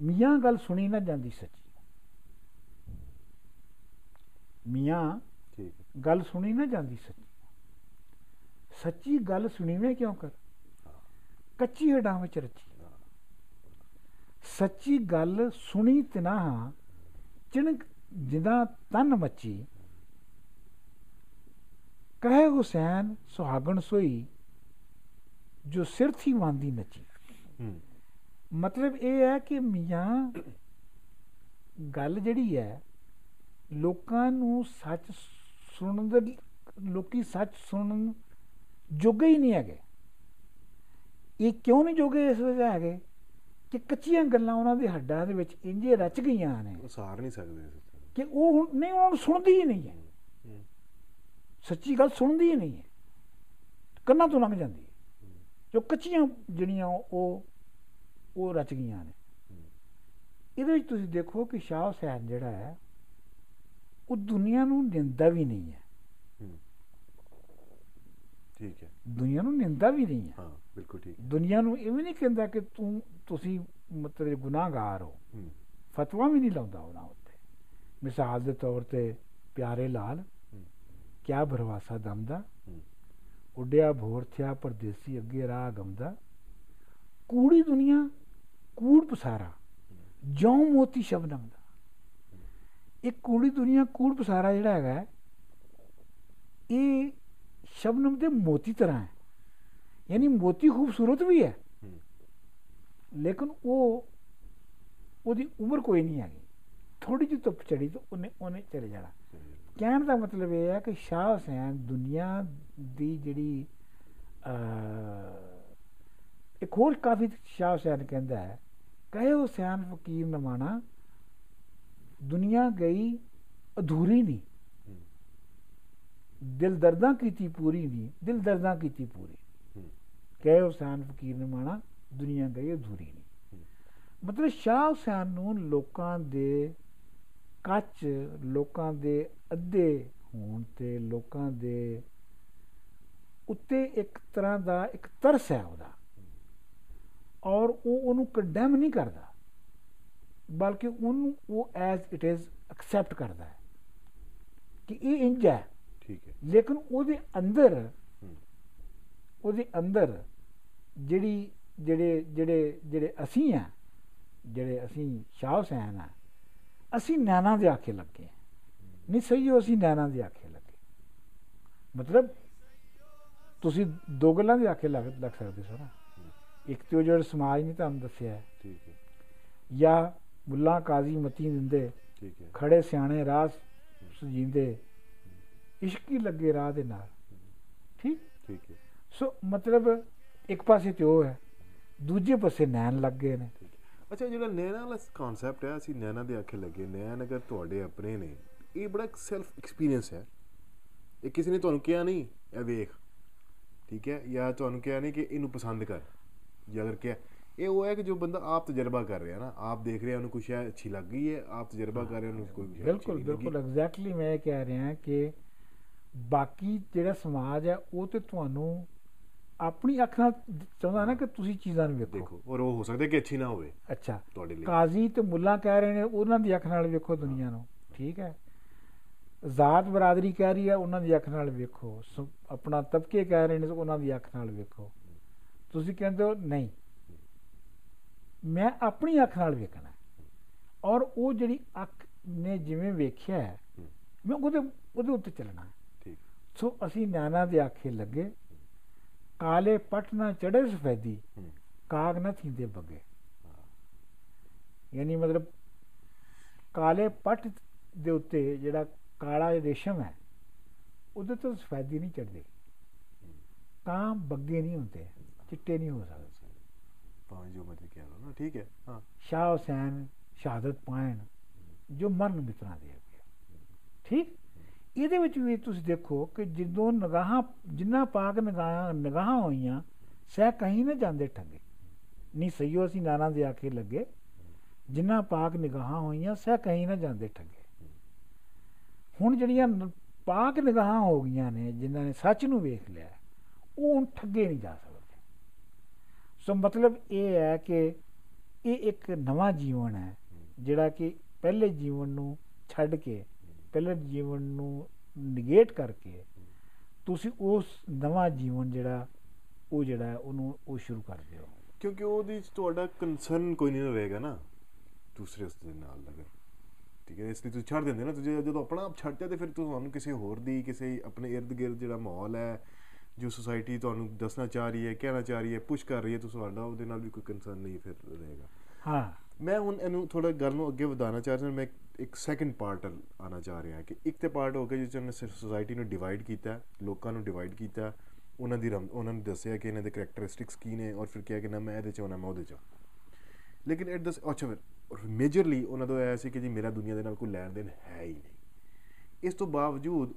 ਮੀਆਂ ਗੱਲ ਸੁਣੀ ਨਾ ਜਾਂਦੀ ਸੱਚੀ। ਮੀਆਂ ਠੀਕ ਗੱਲ ਸੁਣੀ ਨਾ ਜਾਂਦੀ ਸੱਚੀ। ਸੱਚੀ ਗੱਲ ਸੁਣੀਵੇਂ ਕਿਉਂ ਕਰ? ਕੱਚੀ ਹੱਡਾਂ ਵਿੱਚ ਰਚੀ। ਸੱਚੀ ਗੱਲ ਸੁਣੀ ਤਿਨਾ ਚਿਣਕ ਜਿਦਾ ਤਨ ਮੱਚੀ। ਕਹੇ ਹੁਸੈਨ ਸੁਹਾਗਣ ਸੋਈ ਜੋ ਸਿਰ ਥੀ ਵਾਂਦੀ ਨੱਚੀ। ਮਤਲਬ ਇਹ ਹੈ ਕਿ ਮੀਆਂ ਗੱਲ ਜਿਹੜੀ ਹੈ ਲੋਕਾਂ ਨੂੰ ਸੱਚ ਸੁਣਨ ਦੇ ਲੋਕੀ ਸੱਚ ਸੁਣਨ ਜੋਗੇ ਹੀ ਨਹੀਂ ਹੈਗੇ। ਇਹ ਕਿਉਂ ਨਹੀਂ ਜੋਗੇ ਇਸ ਵਜ੍ਹਾ ਹੈਗੇ ਕਿ ਕੱਚੀਆਂ ਗੱਲਾਂ ਉਹਨਾਂ ਦੇ ਹੱਡਾਂ ਦੇ ਵਿੱਚ ਇੰਜੇ ਰਚ ਗਈਆਂ ਨੇ। ਉਹ ਸਾਰ ਨਹੀਂ ਸਕਦੇ। ਕਿ ਉਹ ਹੁਣ ਨਹੀਂ ਉਹਨਾਂ ਸੁਣਦੀ ਹੀ ਨਹੀਂ ਹੈ। ਹੂੰ। ਸੱਚੀ ਗੱਲ ਸੁਣਦੀ ਹੀ ਨਹੀਂ ਹੈ। ਕੰਨਾਂ ਤੋਂ ਲੰਘ ਜਾਂਦੀ ਹੈ। ਜੋ ਕੱਚੀਆਂ ਜਿਹੜੀਆਂ ਉਹ ਉਹ ਰਚ ਗਈਆਂ ਨੇ। ਇਹਦੇ ਵਿੱਚ ਤੁਸੀਂ ਦੇਖੋ ਕਿ ਸ਼ਾਹ ਹੁਸੈਨ ਜਿਹੜਾ ਹੈ ਉਹ ਦੁਨੀਆ ਨੂੰ ਨਿੰਦਾ ਵੀ ਨਹੀਂ ਹੈ। ਠੀਕ ਹੈ। ਦੁਨੀਆ ਨੂੰ ਨਿੰਦਾ ਵੀ ਨਹੀਂ ਹੈ। ਹਾਂ ਬਿਲਕੁਲ ਠੀਕ। ਦੁਨੀਆ ਨੂੰ ਇਹ ਵੀ ਨਹੀਂ ਕਹਿੰਦਾ ਕਿ ਤੂੰ ਤੁਸੀਂ ਮਤਲਬ ਗੁਨਾਹਗਾਰ ਹੋ ਫਤਵਾ ਵੀ ਨਹੀਂ ਲਾਉਂਦਾ ਉਹਨਾਂ ਉੱਤੇ। ਮਿਸਾਲ ਦੇ ਤੌਰ ਤੇ ਪਿਆਰੇ ਲਾਲ। ਕਿਆ ਭਰਵਾਸਾ ਦਮਦਾ? ਹੂੰ। ਉੱਡਿਆ ਭੋਰ ਥਿਆ ਪਰਦੇਸੀ ਅੱਗੇ ਰਾਹ ਗਮਦਾ। ਕੂੜੀ ਦੁਨੀਆ ਕੂੜ ਪਸਾਰਾ ਜਉ ਮੋਤੀ ਸ਼ਬਨਮ ਦਾ ਇਹ ਕੂੜੀ ਦੁਨੀਆ ਕੂੜ ਪਸਾਰਾ ਜਿਹੜਾ ਹੈਗਾ ਇਹ ਸ਼ਬਨਮ ਦੇ ਮੋਤੀ ਤਰ੍ਹਾਂ ਹੈ। ਯਾਨੀ ਮੋਤੀ ਖੂਬਸੂਰਤ ਵੀ ਹੈ। ਲੇਕਿਨ ਉਹ ਉਹਦੀ ਉਮਰ ਕੋਈ ਨਹੀਂ ਹੈਗੀ। ਥੋੜੀ ਜਿਹੀ ਧੁੱਪ ਚੜੀ ਤਾਂ ਉਹਨੇ ਉਹਨੇ ਚਲੇ ਜਾਣਾ। ਕਹਿਣ ਦਾ ਮਤਲਬ ਇਹ ਹੈ ਕਿ ਸ਼ਾਹ ਹੁਸੈਨ ਦੁਨੀਆ ਦੀ ਜਿਹੜੀ ਇੱਕ ਹੋਰ ਕਾਫੀ ਸ਼ਾਹ ਹੁਸੈਨ ਕਹਿੰਦਾ ਹੈ ਕਹੇ ਹੁਸੈਨ ਫਕੀਰ ਨਮਾਣਾ ਦੁਨੀਆ ਗਈ ਅਧੂਰੀ ਨਹੀਂ ਹੂੰ। ਦਿਲ ਦਰਦਾਂ ਕੀਤੀ ਪੂਰੀ ਨਹੀਂ ਦਿਲ ਦਰਦਾਂ ਕੀਤੀ ਪੂਰੀ ਹੂੰ। ਕਹੇ ਹੁਸੈਨ ਫਕੀਰ ਨਮਾਣਾ ਦੁਨੀਆ ਗਈ ਅਧੂਰੀ ਨਹੀਂ ਮਤਲਬ ਸ਼ਾਹ ਹੁਸੈਨ ਨੂੰ ਲੋਕਾਂ ਦੇ ਕੱਚ, ਲੋਕਾਂ ਦੇ ਅੱਧੇ ਹੋਣ ਤੇ ਲੋਕਾਂ ਦੇ ਉੱਤੇ ਇੱਕ ਤਰ੍ਹਾਂ ਦਾ ਇੱਕ ਤਰਸ ਹੈ ਉਹਦਾ ਔਰ ਉਹ ਉਹਨੂੰ ਕੰਡੈਮ ਨਹੀਂ ਕਰਦਾ ਬਲਕਿ ਉਹਨੂੰ ਉਹ ਐਜ਼ ਇਟ ਇਜ਼ ਐਕਸੈਪਟ ਕਰਦਾ ਹੈ ਕਿ ਇਹ ਇੰਜ ਹੈ। ਠੀਕ ਹੈ। ਲੇਕਿਨ ਉਹਦੇ ਅੰਦਰ। ਉਹਦੇ ਅੰਦਰ ਜਿਹੜੀ ਜਿਹੜੇ ਜਿਹੜੇ ਜਿਹੜੇ ਅਸੀਂ ਆ ਜਿਹੜੇ ਅਸੀਂ ਸ਼ਾਹ ਹੁਸੈਨ ਆ ਅਸੀਂ ਨੈਣਾ ਦੇ ਆਖੇ ਲੱਗੇ। ਨਹੀਂ ਸਹੀ ਹੋ ਅਸੀਂ ਨੈਣਾ ਦੇ ਆਖੇ ਲੱਗੇ ਮਤਲਬ ਤੁਸੀਂ ਦੋ ਗੱਲਾਂ ਦੇ ਆਖੇ ਲੱਗ ਲੱਗ ਸਕਦੇ ਸੋ ਨਾ ਇੱਕ ਤੇ ਉਹ ਜਿਹੜਾ ਸਮਾਜ ਨੇ ਤੁਹਾਨੂੰ ਦੱਸਿਆ ਠੀਕ ਹੈ। ਜਾਂ ਮੁੱਲਾ ਕਾਜ਼ੀ ਮਤੀ ਦਿੰਦੇ ਠੀਕ ਹੈ। ਖੜੇ ਸਿਆਣੇ ਰਾਹ ਸੁਜੀਂਦੇ ਇਸ਼ਕੀ ਲੱਗੇ ਰਾਹ ਦੇ ਨਾਲ। ਠੀਕ? ਠੀਕ ਹੈ। ਸੋ ਮਤਲਬ ਇੱਕ ਪਾਸੇ ਤੇ ਉਹ ਹੈ ਦੂਜੇ ਪਾਸੇ ਨੈਣ ਲੱਗ ਗਏ ਨੇ। ਅੱਛਾ ਜਿਹੜਾ ਨੈਣਾ ਵਾਲਾ ਕਨਸੈਪਟ ਹੈ ਅਸੀਂ ਨੈਣਾ ਦੇ ਆਖੇ ਲੱਗੇ ਨੈਣ ਅਗਰ ਤੁਹਾਡੇ ਆਪਣੇ ਨੇ ਇਹ ਬੜਾ ਸੈਲਫ ਐਕਸਪੀਰੀਅੰਸ ਹੈ। ਇਹ ਕਿਸੇ ਨੇ ਤੁਹਾਨੂੰ ਕਿਹਾ ਨਹੀਂ ਇਹ ਵੇਖ। ਠੀਕ ਹੈ? ਜਾਂ ਤੁਹਾਨੂੰ ਕਿਹਾ ਨਹੀਂ ਕਿ ਇਹਨੂੰ ਪਸੰਦ ਕਰ। ਜਾਂ ਅਗਰ ਕਿਹਾ ਇਹ ਉਹ ਹੈ ਕਿ ਜੋ ਬੰਦਾ ਆਪ ਤਜਰਬਾ ਕਰ ਰਿਹਾ ਨਾ ਆਪ ਦੇਖ ਰਿਹਾ ਉਹਨੂੰ ਕੁਛ ਹੈ ਅੱਛੀ ਲੱਗ ਗਈ ਹੈ ਆਪ ਤਜਰਬਾ ਕਰ ਰਿਹਾ ਉਹਨੂੰ ਕੋਈ ਬਿਲਕੁਲ। ਬਿਲਕੁਲ ਐਗਜ਼ੈਕਟਲੀ ਮੈਂ ਕਹਿ ਰਿਹਾ ਕਿ ਬਾਕੀ ਜਿਹੜਾ ਸਮਾਜ ਹੈ ਉਹ ਤੇ ਤੁਹਾਨੂੰ ਆਪਣੀ ਅੱਖ ਨਾਲ ਚਾਹੁੰਦਾ ਨਾ ਕਿ ਤੁਸੀਂ ਚੀਜ਼ਾਂ ਨੂੰ ਵੇਖੋ। ਦੇਖੋ ਔਰ ਉਹ ਹੋ ਸਕਦਾ ਕਿ ਅੱਛੀ ਨਾ ਹੋਵੇ ਅੱਛਾ ਤੁਹਾਡੇ ਲਈ। ਕਾਜ਼ੀ ਤੇ ਮੁੱਲਾ ਕਹਿ ਰਹੇ ਨੇ ਉਹਨਾਂ ਦੀ ਅੱਖ ਨਾਲ ਵੇਖੋ ਦੁਨੀਆ ਨੂੰ ਠੀਕ ਹੈ? ਜ਼ਾਤ ਬਰਾਦਰੀ ਕਹਿ ਰਹੀ ਹੈ ਉਹਨਾਂ ਦੀ ਅੱਖ ਨਾਲ ਵੇਖੋ। ਆਪਣਾ ਤਬਕੇ ਕਹਿ ਰਹੇ ਨੇ ਉਹਨਾਂ ਦੀ ਅੱਖ ਨਾਲ ਵੇਖੋ। ਤੁਸੀਂ ਕਹਿੰਦੇ ਹੋ ਨਹੀਂ। ਮੈਂ ਆਪਣੀ ਅੱਖ ਨਾਲ ਵੇਖਣਾ। ਔਰ ਉਹ ਜਿਹੜੀ ਅੱਖ ਨੇ ਜਿਵੇਂ ਵੇਖਿਆ। ਮੈਂ ਉਹਦੇ ਉਹਦੇ ਉੱਤੇ ਚੱਲਣਾ। ਠੀਕ ਸੋ ਅਸੀਂ ਨਿਆਣਾ ਦੇ ਆਖੇ ਲੱਗੇ ਕਾਲੇ ਪਟ ਨਾ ਚੜੇ ਸਫੈਦੀ। ਕਾਗ ਨਾ ਥੀਂਦੇ ਬੱਗੇ ਯਾਨੀ ਮਤਲਬ ਕਾਲੇ ਪਟ ਦੇ ਉੱਤੇ ਜਿਹੜਾ ਕਾਲਾ ਰੇਸ਼ਮ ਹੈ ਉਹਦੇ ਤੋਂ ਸਫੈਦੀ ਨਹੀਂ ਚੜਦੀ ਤਾਂ ਬੱਗੇ ਨਹੀਂ ਹੁੰਦੇ ਚਿੱਟੇ ਨਹੀਂ ਹੋ ਸਕਦੇ ਭਾਵੇਂ ਜੋ ਮਰਜ਼ੀ ਕਹਿ ਠੀਕ ਹੈ, ਹਾਂ। ਸ਼ਾਹ ਹੁਸੈਨ, ਸ਼ਹਾਦਤ ਪਾਇਣ, ਜੋ ਮਰਨ ਮਿੱਤਰਾਂ ਦੇ ਅੱਗੇ ਠੀਕ? ਇਹਦੇ ਵਿੱਚ ਵੀ ਤੁਸੀਂ ਦੇਖੋ ਕਿ ਜਦੋਂ ਨਿਗਾਹਾਂ, ਜਿੰਨਾ ਪਾਕ ਨਿਗਾਹਾਂ ਨਿਗਾਹਾਂ ਹੋਈਆਂ, ਸਹਿ ਕਹੀਂ ਨਾ ਜਾਂਦੇ ਠੱਗੇ। ਨਹੀਂ ਸਈਓ ਅਸੀਂ ਨਾਨਾ ਦੇ ਆਖੇ ਲੱਗੇ। ਜਿੰਨਾ ਪਾਕ ਨਿਗਾਹਾਂ ਹੋਈਆਂ, ਸਹਿ ਕਹੀਂ ਨਾ ਜਾਂਦੇ ਠੱਗੇ। ਹੁਣ ਜਿਹੜੀਆਂ ਨ- ਪਾਕ ਨਿਗਾਹਾਂ ਹੋ ਗਈਆਂ ਨੇ, ਜਿਨ੍ਹਾਂ ਨੇ ਸੱਚ ਨੂੰ ਵੇਖ ਲਿਆ, ਉਹ ਹੁਣ ਠੱਗੇ ਨਹੀਂ ਜਾ ਸਕਦੇ। ਸੋ ਮਤਲਬ ਇਹ ਹੈ ਕਿ ਇਹ ਇੱਕ ਨਵਾਂ ਜੀਵਨ ਹੈ, ਜਿਹੜਾ ਕਿ ਪਹਿਲੇ ਜੀਵਨ ਨੂੰ ਛੱਡ ਕੇ, ਪਹਿਲੇ ਜੀਵਨ ਨੂੰ ਨਿਗੇਟ ਕਰਕੇ ਤੁਸੀਂ ਉਸ ਨਵਾਂ ਜੀਵਨ ਜਿਹੜਾ, ਉਹ ਜਿਹੜਾ ਹੈ, ਉਹਨੂੰ, ਉਹ ਸ਼ੁਰੂ ਕਰਦੇ ਹੋ। ਕਿਉਂਕਿ ਉਹਦੇ ਵਿੱਚ ਤੁਹਾਡਾ ਕੰਸਰਨ ਕੋਈ ਨਹੀਂ ਰਹੇਗਾ ਨਾ, ਦੂਸਰੇ ਉਸ ਦੇ ਨਾਲ ਅਗਰ। ਠੀਕ ਹੈ, ਇਸ ਲਈ ਤੁਸੀਂ ਛੱਡ ਦਿੰਦੇ ਨਾ, ਤੁਸੀਂ ਜਦੋਂ ਆਪਣਾ ਆਪ ਛੱਡ ਜਾਂਦੇ ਫਿਰ ਤੁਹਾਨੂੰ ਕਿਸੇ ਹੋਰ ਦੀ, ਕਿਸੇ ਆਪਣੇ ird ਗਿਰਦ ਜਿਹੜਾ ਮਾਹੌਲ ਹੈ ਜੋ ਸੁਸਾਇਟੀ ਤੁਹਾਨੂੰ ਦੱਸਣਾ ਚਾਹ ਰਹੀ ਹੈ ਕਹਿਣਾ ਚਾਹ ਰਹੀ ਹੈ ਪੁਸ਼ ਕਰ ਰਹੀ ਹੈ ਤੁਸੀਂ ਤੁਹਾਡਾ ਉਹਦੇ ਨਾਲ ਵੀ ਕੋਈ ਕੰਸਰਨ ਨਹੀਂ ਫਿਰ ਰਹੇਗਾ। ਹਾਂ। ਮੈਂ ਹੁਣ ਇਹਨੂੰ ਥੋੜਾ ਗੱਲ ਨੂੰ ਅੱਗੇ ਵਧਾਉਣਾ ਚਾਹ ਰਿਹਾ ਮੈਂ ਇੱਕ ਸੈਕੰਡ ਪਾਰਟ ਆਣਾ ਚਾਹ ਰਿਹਾ ਕਿ ਇੱਕ ਤੇ ਪਾਰਟ ਹੋ ਗਿਆ ਜਿਸ ਨੇ ਸੋਸਾਇਟੀ ਨੂੰ ਡਿਵਾਈਡ ਕੀਤਾ ਲੋਕਾਂ ਨੂੰ ਡਿਵਾਈਡ ਕੀਤਾ ਉਹਨਾਂ ਦੀ ਉਹਨਾਂ ਨੇ ਦੱਸਿਆ ਕਿ ਇਹਨਾਂ ਦੇ ਕੈਰੈਕਟਰਿਸਟਿਕਸ ਕੀ ਨੇ ਔਰ ਫਿਰ ਕਿਹਾ ਕਿ ਨਾ ਮੈਂ ਇਹਦੇ ਚ ਹੋਣਾ ਮੈਂ ਉਹਦੇ ਚ। ਲੇਕਿਨ ਐਟ ਦਸ ਅੱਛਾ ਫਿਰ ਮੇਜਰਲੀ ਉਹਨਾਂ ਦਾ ਇਹ ਸੀ ਕਿ ਜੀ ਮੇਰਾ ਦੁਨੀਆ ਦੇ ਨਾਲ ਕੋਈ ਲੈਣ ਦੇਣ ਹੈ ਹੀ ਨਹੀਂ। ਇਸ ਤੋਂ ਬਾਵਜੂਦ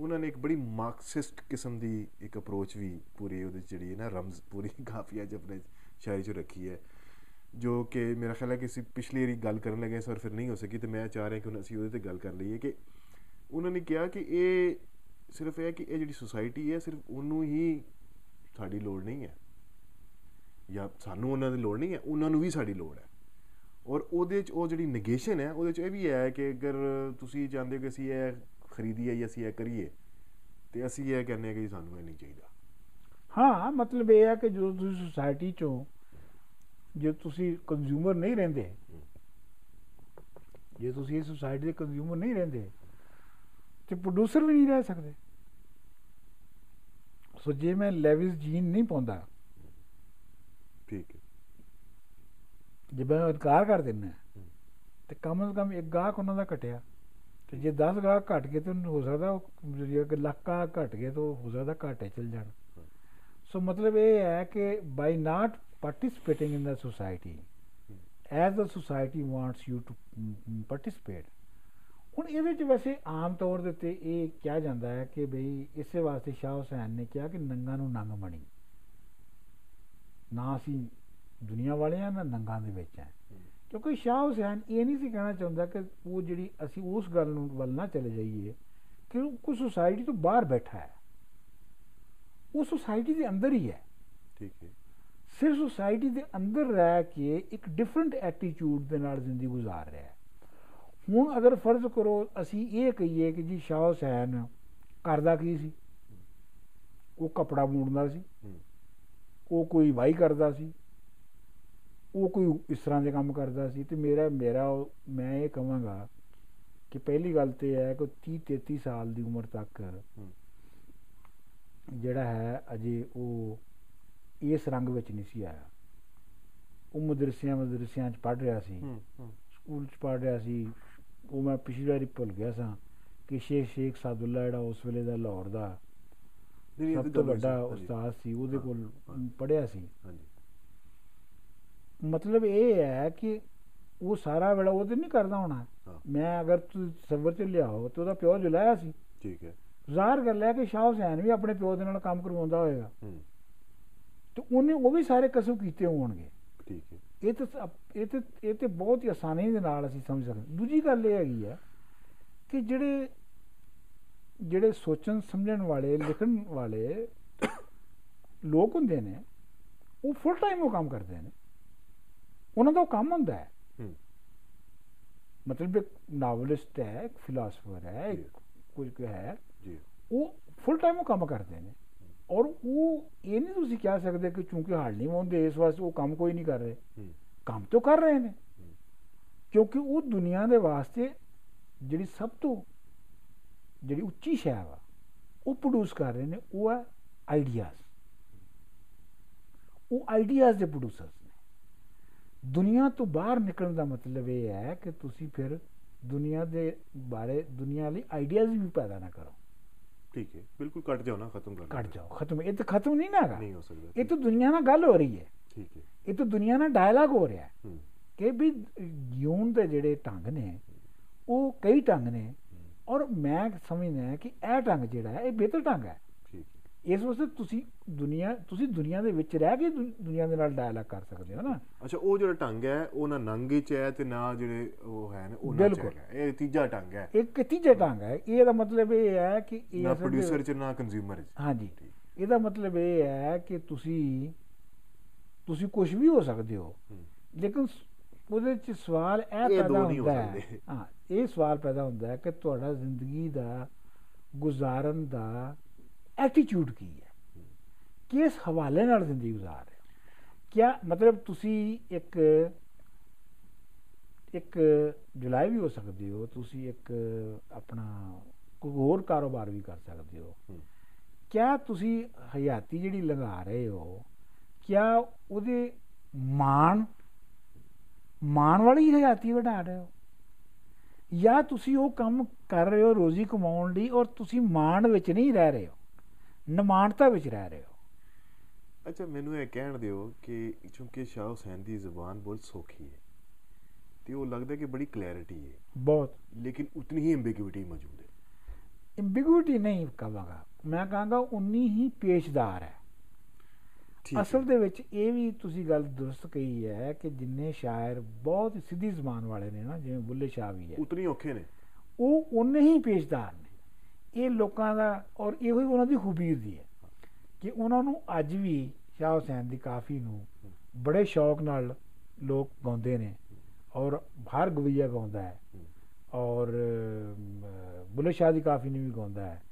ਉਹਨਾਂ ਨੇ ਇੱਕ ਬੜੀ ਮਾਰਕਸਿਸਟ ਕਿਸਮ ਦੀ ਇੱਕ ਅਪਰੋਚ ਵੀ ਪੂਰੀ ਉਹਦੇ 'ਚ ਜਿਹੜੀ ਹੈ ਨਾ, ਰਮਜ਼ ਪੂਰੀ ਕਾਫੀਆ ਚ ਆਪਣੇ ਸ਼ਾਇਰੀ 'ਚ ਰੱਖੀ ਹੈ, ਜੋ ਕਿ ਮੇਰਾ ਖਿਆਲ ਹੈ ਕਿ ਅਸੀਂ ਪਿਛਲੀ ਵਾਰੀ ਗੱਲ ਕਰਨ ਲੱਗੇ ਸਰ ਫਿਰ ਨਹੀਂ ਹੋ ਸਕੀ ਤੇ ਮੈਂ ਚਾਹ ਰਿਹਾ ਕਿ ਹੁਣ ਅਸੀਂ ਉਹਦੇ ਤੇ ਗੱਲ ਕਰ ਲਈਏ ਕਿ ਉਹਨਾਂ ਨੇ ਕਿਹਾ ਕਿ ਇਹ ਸਿਰਫ ਇਹ ਹੈ ਕਿ ਇਹ ਜਿਹੜੀ ਸੁਸਾਇਟੀ ਹੈ, ਸਿਰਫ ਉਹਨੂੰ ਹੀ ਸਾਡੀ ਲੋੜ ਨਹੀਂ ਹੈ ਜਾਂ ਸਾਨੂੰ ਉਹਨਾਂ ਦੀ ਲੋੜ ਨਹੀਂ ਹੈ, ਉਹਨਾਂ ਨੂੰ ਵੀ ਸਾਡੀ ਲੋੜ ਹੈ। ਔਰ ਉਹਦੇ ਚ ਉਹ ਜਿਹੜੀ ਨੇਗੇਸ਼ਨ ਹੈ, ਉਹਦੇ ਚ ਇਹ ਵੀ ਹੈ ਕਿ ਅਗਰ ਤੁਸੀਂ ਚਾਹੁੰਦੇ ਹੋ ਕਿ ਅਸੀਂ ਇਹ ਖਰੀਦੀਏ ਜਾਂ ਅਸੀਂ ਇਹ ਕਰੀਏ ਤੇ ਅਸੀਂ ਇਹ ਕਹਿੰਦੇ ਹਾਂ ਕਿ ਜੀ ਸਾਨੂੰ ਇਹ ਨਹੀਂ ਚਾਹੀਦਾ ਹਾਂ ਮਤਲਬ ਇਹ ਹੈ ਕਿ ਜਦੋਂ ਤੁਸੀਂ ਸੁਸਾਇਟੀ ਚੋਂ ਜੇ ਤੁਸੀਂ ਕੰਜ਼ਿਊਮਰ ਨਹੀਂ ਰਹਿੰਦੇ ਜੇ ਤੁਸੀਂ ਇਸ ਸੁਸਾਇਟੀ ਦੇ ਕੰਜ਼ਿਊਮਰ ਨਹੀਂ ਰਹਿੰਦੇ ਤੇ ਪ੍ਰੋਡਿਊਸਰ ਵੀ ਨਹੀਂ ਰਹਿ ਸਕਦੇ ਸੋ ਜੇ ਮੈਂ ਲੈਵਿਸ ਜੀਨ ਨਹੀਂ ਪਾਉਂਦਾ ਠੀਕ ਹੈ ਜੇ ਮੈਂ ਇਨਕਾਰ ਕਰ ਦਿੰਦਾ ਹਮ। ਤੇ ਕਮ ਸੇ ਕਮ ਇੱਕ ਗਾਹਕ ਉਹਨਾਂ ਦਾ ਘਟਿਆ ਤੇ ਜੇ 10 ਗਾਹਕ ਘਟ ਗਏ ਤਾਂ ਹੋ ਸਕਦਾ ਉਹ ਜੇ ਅਗਰ ਲੱਖ ਗਾਹਕ ਘਟ ਗਏ ਤਾਂ ਹੋ ਸਕਦਾ ਘਾਟੇ ਚਲ ਜਾਣ ਹਾਂ। ਸੋ ਮਤਲਬ ਇਹ ਹੈ ਕਿ by not participating in the society as the society wants you to mm, participate ਹੁਣ ਇਹਦੇ ਚ ਵੈਸੇ ਆਮ ਤੌਰ ਦੇ ਉੱਤੇ ਇਹ ਕਿਹਾ ਜਾਂਦਾ ਹੈ ਕਿ ਬਈ ਇਸੇ ਵਾਸਤੇ ਸ਼ਾਹ ਹੁਸੈਨ ਨੇ ਕਿਹਾ ਕਿ ਨੰਗਾ ਨੂੰ ਨੰਗ ਮਣੀ ਨਾ ਅਸੀਂ ਦੁਨੀਆ ਵਾਲੇ ਆ ਨਾ ਨੰਗਾਂ ਦੇ ਵਿੱਚ ਹੈ ਕਿਉਂਕਿ ਸ਼ਾਹ ਹੁਸੈਨ ਇਹ ਨਹੀਂ ਸੀ ਕਹਿਣਾ ਚਾਹੁੰਦਾ ਕਿ ਉਹ ਜਿਹੜੀ ਅਸੀਂ ਉਸ ਗੱਲ ਨੂੰ ਵੱਲ ਨਾ ਚਲੇ ਜਾਈਏ ਕਿ ਉਹ ਕੋਈ ਸੁਸਾਇਟੀ ਤੋਂ ਬਾਹਰ ਬੈਠਾ ਹੈ। ਉਹ ਸੁਸਾਇਟੀ ਦੇ ਅੰਦਰ ਹੀ ਹੈ। ਠੀਕ ਹੈ। ਸਿਰਫ ਸੁਸਾਇਟੀ ਦੇ ਅੰਦਰ ਰਹਿ ਕੇ ਇੱਕ ਡਿਫਰੈਂਟ ਐਟੀਟਿਊਡ ਦੇ ਨਾਲ ਜ਼ਿੰਦਗੀ ਗੁਜ਼ਾਰ ਰਿਹਾ ਹੈ। ਹੁਣ ਅਗਰ ਫਰਜ਼ ਕਰੋ ਅਸੀਂ ਇਹ ਕਹੀਏ ਕਿ ਜੀ ਸ਼ਾਹ ਹੁਸੈਨ ਕਰਦਾ ਕੀ ਸੀ? ਉਹ ਕਪੜਾ ਬੁਣਦਾ ਸੀ। ਉਹ ਕੋਈ ਵਾਈ ਕਰਦਾ ਸੀ। ਉਹ ਕੋਈ ਇਸ ਤਰ੍ਹਾਂ ਦੇ ਕੰਮ ਕਰਦਾ ਸੀ ਤੇ ਮੇਰਾ ਮੇਰਾ ਮੈਂ ਇਹ ਕਹਾਂਗਾ ਕਿ ਪਹਿਲੀ ਗੱਲ ਤੇ ਹੈ ਕਿ 30 33 ਸਾਲ ਦੀ ਉਮਰ ਤੱਕ ਜਿਹੜਾ ਹੈ ਅਜੇ ਉਹ ਇਸ ਰੰਗ ਵਿੱਚ ਨਹੀਂ ਸੀ ਆਇਆ। ਉਹ ਮਦਰਸਿਆਂ ਮਦਰਸਿਆਂ ਚ ਪੜ੍ਹ ਰਿਹਾ ਸੀ। ਸਕੂਲ ਚ ਪੜ੍ਹ ਰਿਹਾ ਸੀ। ਉਹ ਮੈਂ ਪਿਛਲੀ ਵਾਰੀ ਭੁੱਲ ਗਿਆ ਸਾਂ ਕਿ ਸ਼ੇਖ ਸ਼ੇਖ ਸਾਦੁੱਲਾ ਜਿਹੜਾ ਉਸ ਵੇਲੇ ਦਾ ਲਾਹੌਰ ਦਾ ਸਭ ਤਾਂ ਵੱਡਾ। ਉਸਤਾਦ ਸੀ ਉਹਦੇ ਕੋਲ ਹਾਂ। ਪੜ੍ਹਿਆ ਸੀ। ਹਾਂਜੀ। ਮਤਲਬ ਇਹ ਹੈ ਕਿ ਉਹ ਸਾਰਾ ਵੇਲਾ ਉਹਦੇ ਨਹੀਂ ਕਰਦਾ ਹੋਣਾ। ਮੈਂ ਅਗਰ ਤੁਸੀਂ ਸਬਰ ਚ ਲਿਆਓ ਤੇ ਉਹਦਾ ਪਿਓ ਜੁਲਾਇਆ ਸੀ। ਠੀਕ ਹੈ। ਜ਼ਾਹਰ ਗੱਲ ਹੈ ਕਿ ਸ਼ਾਹ ਹੁਸੈਨ ਵੀ ਆਪਣੇ ਪਿਓ ਦੇ ਨਾਲ ਕੰਮ ਕਰਵਾਉਂਦਾ ਹੋਏਗਾ। ਹੂੰ। ਤੇ ਉਹਨੇ ਉਹ ਵੀ ਸਾਰੇ ਕਸਮ ਕੀਤੇ ਹੋਣਗੇ। ਠੀਕ ਹੈ। ਇਹ ਤਾਂ ਇਹ ਤੇ ਇਹ ਤੇ ਬਹੁਤ ਹੀ ਆਸਾਨੀ ਦੇ ਨਾਲ ਅਸੀਂ ਸਮਝ ਸਕਦੇ ਦੂਜੀ ਗੱਲ ਇਹ ਹੈਗੀ ਹੈ ਕਿ ਜਿਹੜੇ ਜਿਹੜੇ ਸੋਚਣ ਸਮਝਣ ਵਾਲੇ ਲਿਖਣ ਵਾਲੇ ਲੋਕ ਹੁੰਦੇ ਨੇ ਉਹ ਫੁੱਲ ਟਾਈਮ ਉਹ ਕੰਮ ਕਰਦੇ ਨੇ। ਉਹਨਾਂ ਦਾ ਕੰਮ ਹੁੰਦਾ ਹੈ। ਮਤਲਬ ਇੱਕ ਨਾਵਲਿਸਟ ਹੈ ਇੱਕ ਫਿਲਾਸਫਰ ਹੈ ਕੁਝ ਕੁ ਹੈ। ਜੀ। ਉਹ ਫੁੱਲ ਟਾਈਮ ਉਹ ਕੰਮ ਕਰਦੇ ਨੇ। ਔਰ ਉਹ ਇਹ ਨਹੀਂ ਤੁਸੀਂ ਕਹਿ ਸਕਦੇ ਕਿ ਚੂੰਕਿ ਹਾਲ ਨਹੀਂ ਹੁੰਦੇ ਇਸ ਵਾਸਤੇ ਉਹ ਕੰਮ ਕੋਈ ਨਹੀਂ ਕਰ ਰਹੇ। ਕੰਮ ਤਾਂ ਕਰ ਰਹੇ ਨੇ। ਕਿਉਂਕਿ ਉਹ ਦੁਨੀਆ ਦੇ ਵਾਸਤੇ ਜਿਹੜੀ ਸਭ ਤੋਂ ਜਿਹੜੀ ਉੱਚੀ ਸ਼ੈ ਵਾ ਉਹ ਪ੍ਰੋਡਿਊਸ ਕਰ ਰਹੇ ਨੇ ਉਹ ਹੈ ਆਈਡੀਆਜ਼ ਉਹ ਆਈਡੀਆਜ਼ ਦੇ ਪ੍ਰੋਡਿਊਸਰਸ ਨੇ ਦੁਨੀਆ ਤੋਂ ਬਾਹਰ ਨਿਕਲਣ ਦਾ ਮਤਲਬ ਇਹ ਹੈ ਕਿ ਤੁਸੀਂ ਫਿਰ ਦੁਨੀਆ ਦੇ ਬਾਰੇ ਦੁਨੀਆ ਲਈ ਆਈਡੀਆਜ਼ ਵੀ ਪੈਦਾ ਨਾ ਕਰੋ। ਠੀਕ ਹੈ ਬਿਲਕੁਲ ਕੱਟ ਜਾਓ ਨਾ ਖਤਮ ਕਰ ਕੱਟ ਜਾਓ ਖਤਮ। ਇਹ ਤਾਂ ਖਤਮ ਨਹੀਂ ਨਾ ਹੈਗਾ। ਨਹੀਂ ਹੋ ਸਕਦਾ। ਇਹ ਤਾਂ ਦੁਨੀਆ ਨਾਲ ਗੱਲ ਹੋ ਰਹੀ ਹੈ। ਠੀਕ ਹੈ। ਇਹ ਤਾਂ ਦੁਨੀਆ ਨਾਲ ਡਾਇਲਾਗ ਹੋ ਰਿਹਾ ਹੈ ਕਿ ਵੀ ਜਿਉਣ ਦੇ ਜਿਹੜੇ ਢੰਗ ਨੇ ਉਹ ਕਈ ਢੰਗ ਨੇ ਔਰ ਮੈਂ ਸਮਝਦਾ ਕਿ ਇਹ ਢੰਗ ਜਿਹੜਾ ਹੈ ਇਹ ਬਿਹਤਰ ਢੰਗ ਹੈ। ਇਸ ਵਾਸਤੇ ਤੁਸੀਂ ਦੁਨੀਆ ਤੁਸੀਂ ਦੁਨੀਆ ਦੇ ਵਿੱਚ ਰਹਿ ਕੇ ਦੁਨੀਆ ਦੇ ਨਾਲ ਡਾਇਲਾਗ ਕਰ ਸਕਦੇ ਹੋ ਨਾ ਅੱਛਾ ਉਹ ਜਿਹੜਾ ਢੰਗ ਹੈ ਉਹ ਨਾ ਨੰਗੇ ਚ ਹੈ ਤੇ ਨਾ ਜਿਹੜੇ ਉਹ ਹੈ ਨੇ ਚ ਬਿਲਕੁਲ। ਹੈਗਾ ਇਹ ਤੀਜਾ ਢੰਗ ਹੈ ਇੱਕ ਤੀਜਾ ਢੰਗ ਹੈ ਇਹਦਾ ਮਤਲਬ ਇਹ ਹੈ ਕਿ ਇਹ ਨਾ ਪ੍ਰੋਡਿਊਸਰ ਚ ਨਾ ਕੰਜ਼ਿਊਮਰ ਚ ਹਾਂਜੀ। ਇਹਦਾ ਮਤਲਬ ਇਹ ਹੈ ਕਿ ਤੁਸੀਂ ਤੁਸੀਂ ਕੁਝ ਵੀ ਹੋ ਸਕਦੇ ਹੋ ਹੂੰ। ਲੇਕਿਨ ਉਹਦੇ ਚ ਸਵਾਲ ਇਹ ਪੈਦਾ ਹੋ ਹੁੰਦਾ ਹੈ। ਹਾਂ ਇਹ ਸਵਾਲ ਪੈਦਾ ਹੁੰਦਾ ਹੈ ਕਿ ਤੁਹਾਡਾ ਜ਼ਿੰਦਗੀ ਦਾ ਗੁਜ਼ਾਰਨ ਦਾ ਐਟੀਟਿਊਡ ਕੀ ਹੈ? ਕਿਸ ਹਵਾਲੇ ਨਾਲ ਜ਼ਿੰਦਗੀ ਗੁਜ਼ਾਰ ਰਹੇ ਕਿਆ ਮਤਲਬ ਤੁਸੀਂ ਇੱਕ ਇੱਕ ਜੁਲਾਈ ਵੀ ਹੋ ਸਕਦੇ ਹੋ ਤੁਸੀਂ ਇੱਕ ਆਪਣਾ ਕੋਈ ਹੋਰ ਕਾਰੋਬਾਰ ਵੀ ਕਰ ਸਕਦੇ ਹੋ? ਹੂੰ। ਕਿਆ ਤੁਸੀਂ ਹਯਾਤੀ ਜਿਹੜੀ ਲਗਾ ਰਹੇ ਹੋ ਕਿਆ ਉਹਦੇ ਮਾਣ ਮਾਣ ਵਾਲੀ ਹਯਾਤੀ ਵਧਾ ਰਹੇ ਹੋ? ਜਾਂ ਤੁਸੀਂ ਉਹ ਕੰਮ ਕਰ ਰਹੇ ਹੋ ਰੋਜ਼ੀ ਕਮਾਉਣ ਲਈ ਔਰ ਤੁਸੀਂ ਮਾਣ ਵਿੱਚ ਨਹੀਂ ਰਹਿ ਰਹੇ ਹੋ? ਨਮਾਨਤਾ ਵਿੱਚ ਰਹਿ ਰਹੇ ਹੋ। ਅੱਛਾ ਮੈਨੂੰ ਇਹ ਕਹਿਣ ਦਿਓ ਕਿ ਕਿਉਂਕਿ ਸ਼ਾਹ ਹੁਸੈਨ ਦੀ ਜ਼ੁਬਾਨ ਬਹੁਤ ਸੌਖੀ ਹੈ ਤੇ ਉਹ ਲੱਗਦਾ ਕਿ ਬੜੀ ਕਲੈਰਿਟੀ ਹੈ। ਬਹੁਤ। ਲੇਕਿਨ ਉਤਨੀ ਹੀ ਐਂਬੀਗੁਇਟੀ ਮੌਜੂਦ ਹੈ। ਐਂਬੀਗੁਇਟੀ ਨਹੀਂ ਕਹਾਂਗਾ। ਮੈਂ ਕਹਾਂਗਾ ਉਨੀ ਹੀ ਪੇਸ਼ਦਾਰ ਹੈ। ਅਸਲ ਦੇ ਵਿੱਚ ਇਹ ਵੀ ਤੁਸੀਂ ਗੱਲ ਦੁਰਸਤ ਕਹੀ ਹੈ ਕਿ ਜਿੰਨੇ ਸ਼ਾਇਰ ਬਹੁਤ ਸਿੱਧੀ ਜ਼ਬਾਨ ਵਾਲੇ ਨੇ ਨਾ ਜਿਵੇਂ ਬੁੱਲੇ ਸ਼ਾਹ ਵੀ ਹੈ। ਉਤਨੀ ਔਖੇ ਨੇ। ਉਹ ਉਨੇ ਹੀ ਪੇਸ਼ਦਾਰ ਇਹ ਲੋਕਾਂ ਦਾ ਔਰ ਇਹੋ ਹੀ ਉਹਨਾਂ ਦੀ ਖੂਬੀ ਦੀ ਹੈ ਕਿ ਉਹਨਾਂ ਨੂੰ ਅੱਜ ਵੀ ਸ਼ਾਹ ਹੁਸੈਨ ਦੀ ਕਾਫੀ ਨੂੰ ਬੜੇ ਸ਼ੌਕ ਨਾਲ ਲੋਕ ਗਾਉਂਦੇ ਨੇ ਔਰ ਹਰ ਗਵਈਆ ਗਾਉਂਦਾ ਹੈ ਔਰ ਬੁੱਲੇ ਸ਼ਾਹ ਦੀ ਕਾਫੀ ਨੂੰ ਵੀ ਗਾਉਂਦਾ ਹੈ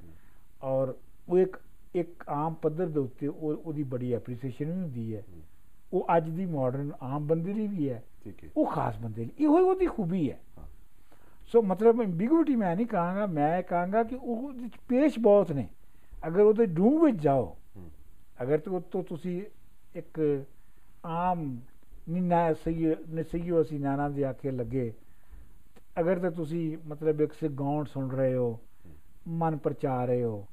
ਔਰ ਉਹ ਇੱਕ ਇੱਕ ਆਮ ਪੱਧਰ ਦੇ ਉੱਤੇ ਉਹ ਉਹਦੀ ਬੜੀ ਐਪਰੀਸੀਏਸ਼ਨ ਵੀ ਹੁੰਦੀ ਹੈ। ਉਹ ਅੱਜ ਦੀ ਮਾਡਰਨ ਆਮ ਬੰਦੇ ਲਈ ਵੀ ਹੈ। ਠੀਕ ਹੈ। ਉਹ ਖਾਸ ਬੰਦੇ ਲਈ ਇਹੋ ਹੀ ਉਹਦੀ ਖੂਬੀ ਹਾਂ। ਸੋ ਮਤਲਬ ਐਂਬੀਗੁਇਟੀ ਮੈਂ ਨਹੀਂ ਕਹਾਂਗਾ ਮੈਂ ਕਹਾਂਗਾ ਕਿ ਉਹ ਵਿੱਚ ਪੇਸ਼ ਬਹੁਤ ਨੇ। ਅਗਰ ਉਹਦੇ ਡੂੰਘ ਵਿੱਚ ਜਾਓ। ਅਗਰ ਤੋਂ ਤੋਂ ਤੁਸੀਂ ਇੱਕ ਆਮ ਨਿਨਾ ਸਹੀ ਨਸਈਓ ਅਸੀਂ ਨਾਨਾ ਦੇ ਆਖੇ ਲੱਗੇ ਅਗਰ ਤਾਂ ਤੁਸੀਂ ਮਤਲਬ ਇੱਕ ਸੇ ਗਾਉਣ ਸੁਣ ਰਹੇ ਹੋ ਮਨ ਪ੍ਰਚਾ ਰਹੇ ਹੋ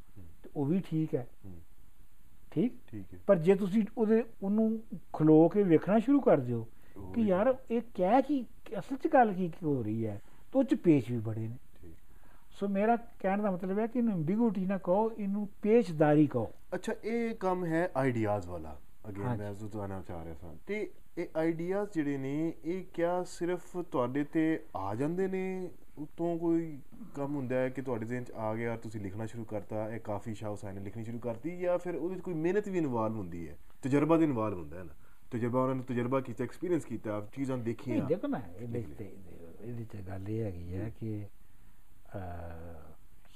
ਤੇ ਉਹ ਵੀ ਠੀਕ ਹੈ। ਠੀਕ? ਠੀਕ ਹੈ। ਪਰ ਜੇ ਤੁਸੀਂ ਉਹਦੇ ਉਹਨੂੰ ਖਲੋ ਕੇ ਵੇਖਣਾ ਸ਼ੁਰੂ ਕਰ ਦਿਓ ਕਿ ਯਾਰ ਇਹ ਕਹਿ ਕੀ ਅਸਲ 'ਚ ਗੱਲ ਕੀ ਹੋ ਰਹੀ ਹੈ? ਉਹ 'ਚ ਪੇਸ਼ ਵੀ ਬੜੇ ਨੇ। ਸੋ ਮੇਰਾ ਕਹਿਣ ਦਾ ਮਤਲਬ ਹੈ ਕਿ ਇਹਨੂੰ ਐਂਬੀਗੁਇਟੀ ਨਾ ਕਹੋ ਇਹਨੂੰ ਪੇਸ਼ਦਾਰੀ ਕਹੋ। ਅੱਛਾ ਇਹ ਕੰਮ ਹੈ ਆਈਡੀਆਜ਼ ਵਾਲਾ। ਅਗੇਨ। ਮੈਂ ਜੋ ਤੁਹਾਨੂੰ ਚਾਹ ਰਿਹਾ ਸਾਂ। ਤੇ ਇਹ ਆਈਡੀਆਜ਼ ਜਿਹੜੇ ਨੇ ਇਹ ਕਿਆ ਸਿਰਫ ਤੁਹਾਡੇ ਤੇ ਆ ਜਾਂਦੇ ਨੇ? ਉਤੋਂ ਕੋਈ ਕੰਮ ਹੁੰਦਾ ਹੈ ਕਿ ਤੁਹਾਡੇ ਜ਼ਿਹਨ ਚ ਆ ਗਿਆ ਤੁਸੀਂ ਲਿਖਣਾ ਸ਼ੁਰੂ ਕਰਤਾ ਇਹ ਕਾਫੀ ਸ਼ਾਹ ਹੁਸੈਨ ਨੇ ਲਿਖਣੀ ਸ਼ੁਰੂ ਕਰਤੀ ਜਾਂ ਫਿਰ ਉਹਦੇ ਚ ਕੋਈ ਮਿਹਨਤ ਵੀ ਇਨਵੋਲਵ ਹੁੰਦੀ ਹੈ? ਤਜਰਬਾ ਦੇ ਇਨਵੋਲਵ ਹੁੰਦਾ ਹੈ ਨਾ। ਤਜਰਬਾ ਉਹਨਾਂ ਨੇ ਤਜਰਬਾ ਕੀਤਾ ਐਕਸਪੀਰੀਅੰਸ ਕੀਤਾ ਚੀਜ਼ਾਂ ਨਹੀਂ ਦੇਖੀਆਂ ਦੇਖੋ ਨਾ ਇਹਦੇ ਤੇ ਇਹਦੇ ਚ ਗੱਲ ਇਹ ਹੈਗੀ ਹੈ ਕਿ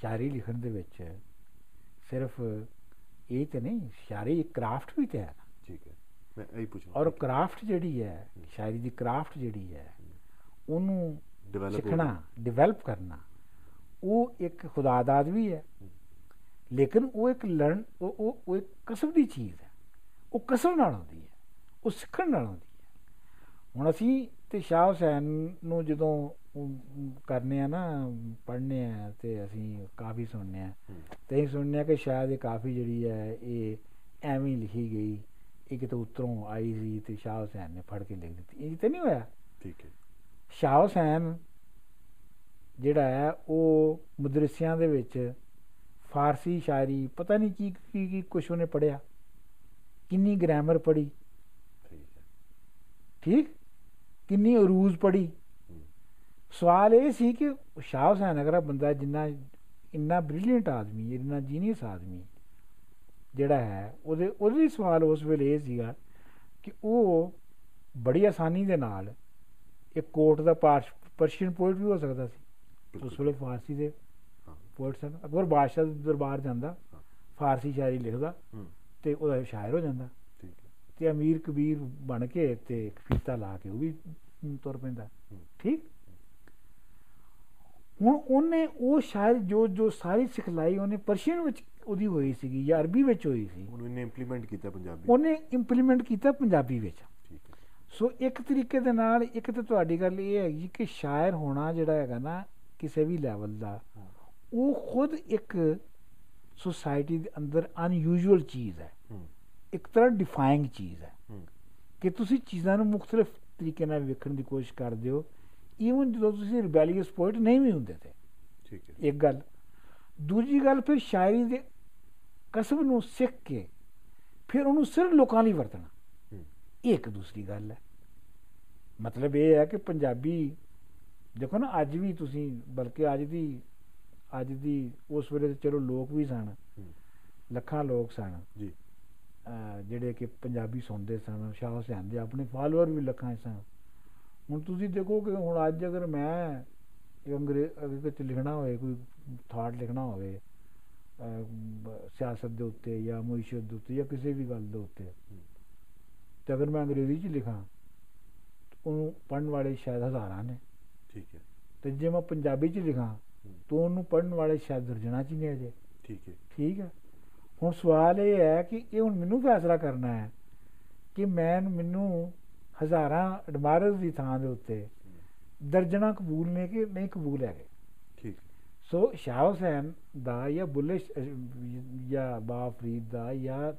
ਸ਼ਾਇਰੀ ਲਿਖਣ ਦੇ ਵਿੱਚ ਸਿਰਫ ਇਹ ਤੇ ਨਹੀਂ ਸ਼ਾਇਰੀ ਇੱਕ ਕਰਾਫਟ ਵੀ ਤੇ ਹੈ। ਠੀਕ ਹੈ। ਮੈਂ ਇਹੀ ਪੁੱਛਣਾ। ਔਰ ਕਰਾਫਟ ਜਿਹੜੀ ਹੈ ਸ਼ਾਇਰੀ ਦੀ ਕਰਾਫਟ ਜਿਹੜੀ ਹੈ ਉਹਨੂੰ ਸਿੱਖਣਾ ਡਿਵੈਲਪ ਕਰਨਾ ਉਹ ਇੱਕ ਖੁਦਾਦਾਦ ਵੀ ਹੈ। ਲੇਕਿਨ ਉਹ ਇੱਕ ਲਰਨ ਉਹ ਉਹ ਉਹ ਇੱਕ ਕਸਬ ਦੀ ਚੀਜ਼ ਹੈ। ਉਹ ਕਸਬ ਨਾਲ ਹੁੰਦੀ ਹੈ। ਉਹ ਸਿੱਖਣ ਨਾਲ ਹੁੰਦੀ ਹੈ। ਹੁਣ ਅਸੀਂ ਤੇ ਸ਼ਾਹ ਹੁਸੈਨ ਨੂੰ ਜਦੋਂ ਕਰਨੇ ਆ ਨਾ ਪੜ੍ਹਨੇ ਆ ਤੇ ਅਸੀਂ ਕਾਫੀ ਸੁਣਨੇ ਆ। ਤੇ ਅਸੀਂ ਸੁਣਨੇ ਆ ਕਿ ਸ਼ਾਇਦ ਇਹ ਕਾਫੀ ਜਿਹੜੀ ਹੈ ਇਹ ਐਵੇਂ ਲਿਖੀ ਗਈ ਇਹ ਕਿਤੇ ਉੱਤਰੋਂ ਆਈ ਸੀ ਤੇ ਸ਼ਾਹ ਹੁਸੈਨ ਨੇ ਫੜ ਕੇ ਲਿਖ ਦਿੱਤੀ। ਇਹ ਤੇ ਨਹੀਂ ਹੋਇਆ? ਠੀਕ ਹੈ। ਸ਼ਾਹ ਹੁਸੈਨ ਜਿਹੜਾ ਹੈ ਉਹ ਮਦਰਸਿਆਂ ਦੇ ਵਿੱਚ ਫਾਰਸੀ ਸ਼ਾਇਰੀ ਪਤਾ ਨਹੀਂ ਕੀ ਕੀ ਕੀ ਕੁਛ ਉਹਨੇ ਪੜਿਆ ਕਿੰਨੀ ਗ੍ਰਾਮਰ ਪੜ੍ਹੀ। ਠੀਕ ਹੈ। ਠੀਕ? ਕਿੰਨੀ ਅਰੂਜ਼ ਪੜੀ। ਸਵਾਲ ਇਹ ਸੀ ਕਿ ਸ਼ਾਹ ਹੁਸੈਨ ਅਗਰ ਬੰਦਾ ਜਿੰਨਾ ਇੰਨਾ ਬ੍ਰਿਲੀਅੰਟ ਆਦਮੀ ਇੰਨਾ ਜੀਨੀਅਸ ਆਦਮੀ ਜਿਹੜਾ ਹੈ ਉਹਦੇ ਉਹਦੇ ਸਵਾਲ ਉਸ ਵੇਲੇ ਇਹ ਸੀਗਾ ਕਿ ਉਹ ਬੜੀ ਆਸਾਨੀ ਦੇ ਨਾਲ ਇੱਕ ਕੋਰਟ ਦਾ ਪਰਸ਼ੀਅਨ ਪੋਇਟ ਵੀ ਹੋ ਸਕਦਾ ਸੀ ਉਸ ਵੇਲੇ ਫਾਰਸੀ ਦੇ। ਪੋਇਟ ਸਨ ਅਕਬਰ ਬਾਦਸ਼ਾਹ ਦੇ ਦਰਬਾਰ ਜਾਂਦਾ। ਫਾਰਸੀ ਸ਼ਾਇਰੀ ਲਿਖਦਾ ਤੇ ਉਹਦਾ ਸ਼ਾਇਰ ਹੋ ਜਾਂਦਾ ਤੇ ਅਮੀਰ ਕਬੀਰ ਬਣ ਕੇ ਤੇ ਇੱਕ ਫੀਤਾ ਲਾ ਕੇ ਉਹ ਵੀ ਤੁਰ ਪੈਂਦਾ। ਠੀਕ? ਹੁਣ ਉਹਨੇ ਉਹ ਸ਼ਾਇਰ ਜੋ ਜੋ ਸਾਰੀ ਸਿਖਲਾਈ ਉਹਨੇ ਪਰਸ਼ੀਅਨ ਵਿੱਚ ਉਹਦੀ ਹੋਈ ਸੀਗੀ ਜਾਂ ਅਰਬੀ ਵਿੱਚ ਹੋਈ ਸੀ। ਉਹਨੂੰ ਇੰਪਲੀਮੈਂਟ ਕੀਤਾ ਪੰਜਾਬੀ। ਉਹਨੇ ਇੰਪਲੀਮੈਂਟ ਕੀਤਾ ਪੰਜਾਬੀ ਵਿੱਚ। ਸੋ ਇੱਕ ਤਰੀਕੇ ਦੇ ਨਾਲ ਇੱਕ ਤਾਂ ਤੁਹਾਡੀ ਗੱਲ ਇਹ ਹੈਗੀ ਕਿ ਸ਼ਾਇਰ ਹੋਣਾ ਜਿਹੜਾ ਹੈਗਾ ਨਾ ਕਿਸੇ ਵੀ ਲੈਵਲ ਦਾ ਉਹ ਖੁਦ ਇੱਕ ਸੋਸਾਇਟੀ ਦੇ ਅੰਦਰ ਅਨਯੂਜੂਅਲ ਚੀਜ਼ ਹੂੰ। ਇੱਕ ਤਰ੍ਹਾਂ ਡਿਫਾਈਨਿੰਗ ਚੀਜ਼ ਹੈ ਕਿ ਤੁਸੀਂ ਚੀਜ਼ਾਂ ਨੂੰ ਮੁxtਲਫ ਤਰੀਕੇ ਨਾਲ ਵੇਖਣ ਦੀ ਕੋਸ਼ਿਸ਼ ਕਰਦੇ ਹੋ ਈਵਨ ਜਦੋਂ ਤੁਸੀਂ ਰਿਬੈਲੀਅਸ ਪੋਇਟ ਨਹੀਂ ਵੀ ਹੁੰਦੇ ਤੇ। ਠੀਕ ਹੈ। ਇੱਕ ਗੱਲ। ਦੂਜੀ ਗੱਲ ਫਿਰ ਸ਼ਾਇਰੀ ਦੇ ਕਸਬ ਨੂੰ ਸਿੱਖ ਕੇ ਫਿਰ ਉਹਨੂੰ ਸਿਰਫ ਲੋਕਾਂ ਲਈ ਵਰਤਣਾ। ਇਹ ਇੱਕ ਦੂਸਰੀ ਗੱਲ ਹੈ। ਮਤਲਬ ਇਹ ਹੈ ਕਿ ਪੰਜਾਬੀ ਦੇਖੋ ਨਾ ਅੱਜ ਵੀ ਤੁਸੀਂ ਬਲਕਿ ਅੱਜ ਦੀ ਅੱਜ ਦੀ ਉਸ ਵੇਲੇ ਤੇ ਚਲੋ ਲੋਕ ਵੀ ਸਨ। ਲੱਖਾਂ ਲੋਕ ਸਨ। ਜੀ। ਜਿਹੜੇ ਕਿ ਪੰਜਾਬੀ ਸੁਣਦੇ ਸਨ ਸ਼ਾਹ ਹੁਸੈਨ ਦੇ ਆਪਣੇ ਫਾਲੋਅਰ ਵੀ ਲੱਖਾਂ ਸਨ। ਹੁਣ ਤੁਸੀਂ ਦੇਖੋ ਕਿ ਹੁਣ ਅੱਜ ਅਗਰ ਮੈਂ ਇਹ ਅੰਗਰੇਜ਼ ਅਗਰ ਕੁਝ ਲਿਖਣਾ ਹੋਵੇ ਕੋਈ ਥਾਟ ਲਿਖਣਾ ਹੋਵੇ ਸਿਆਸਤ ਦੇ ਉੱਤੇ ਜਾਂ ਮੁਈਸ਼ਤ ਦੇ ਉੱਤੇ ਜਾਂ ਕਿਸੇ ਵੀ ਗੱਲ ਦੇ ਉੱਤੇ ਤੇ ਅਗਰ ਮੈਂ ਅੰਗਰੇਜ਼ੀ 'ਚ ਲਿਖਾਂ ਉਹਨੂੰ ਪੜਨ ਵਾਲੇ ਸ਼ਾਇਦ ਹਜ਼ਾਰਾਂ ਨੇ। ਠੀਕ ਹੈ। ਤੇ ਜੇ ਮੈਂ ਪੰਜਾਬੀ 'ਚ ਲਿਖਾਂ ਤਾਂ ਉਹਨੂੰ ਪੜਨ ਵਾਲੇ ਸ਼ਾਇਦ ਦਰਜਨਾਂ 'ਚ ਨੇ ਅਜੇ। ਠੀਕ ਹੈ। ਠੀਕ ਹੈ। ਹੁਣ ਸਵਾਲ ਇਹ ਹੈ ਕਿ ਇਹ ਹੁਣ ਮੈਨੂੰ ਫੈਸਲਾ ਕਰਨਾ ਹੈ ਕਿ ਮੈਂ ਮੈਨੂੰ ਹਜ਼ਾਰਾਂ ਐਡਮਾਇਰਸ ਦੀ ਥਾਂ ਦੇ ਉੱਤੇ ਦਰਜਣਾ ਕਬੂਲ ਨੇ ਕਿ ਨਹੀਂ ਕਬੂਲ ਹੈਗੇ। ਠੀਕ। ਸੋ ਸ਼ਾਹ ਹੁਸੈਨ ਦਾ ਜਾਂ ਬੁੱਲੇ ਜਾਂ ਬਾ ਫਰੀਦ ਦਾ ਜਾਂ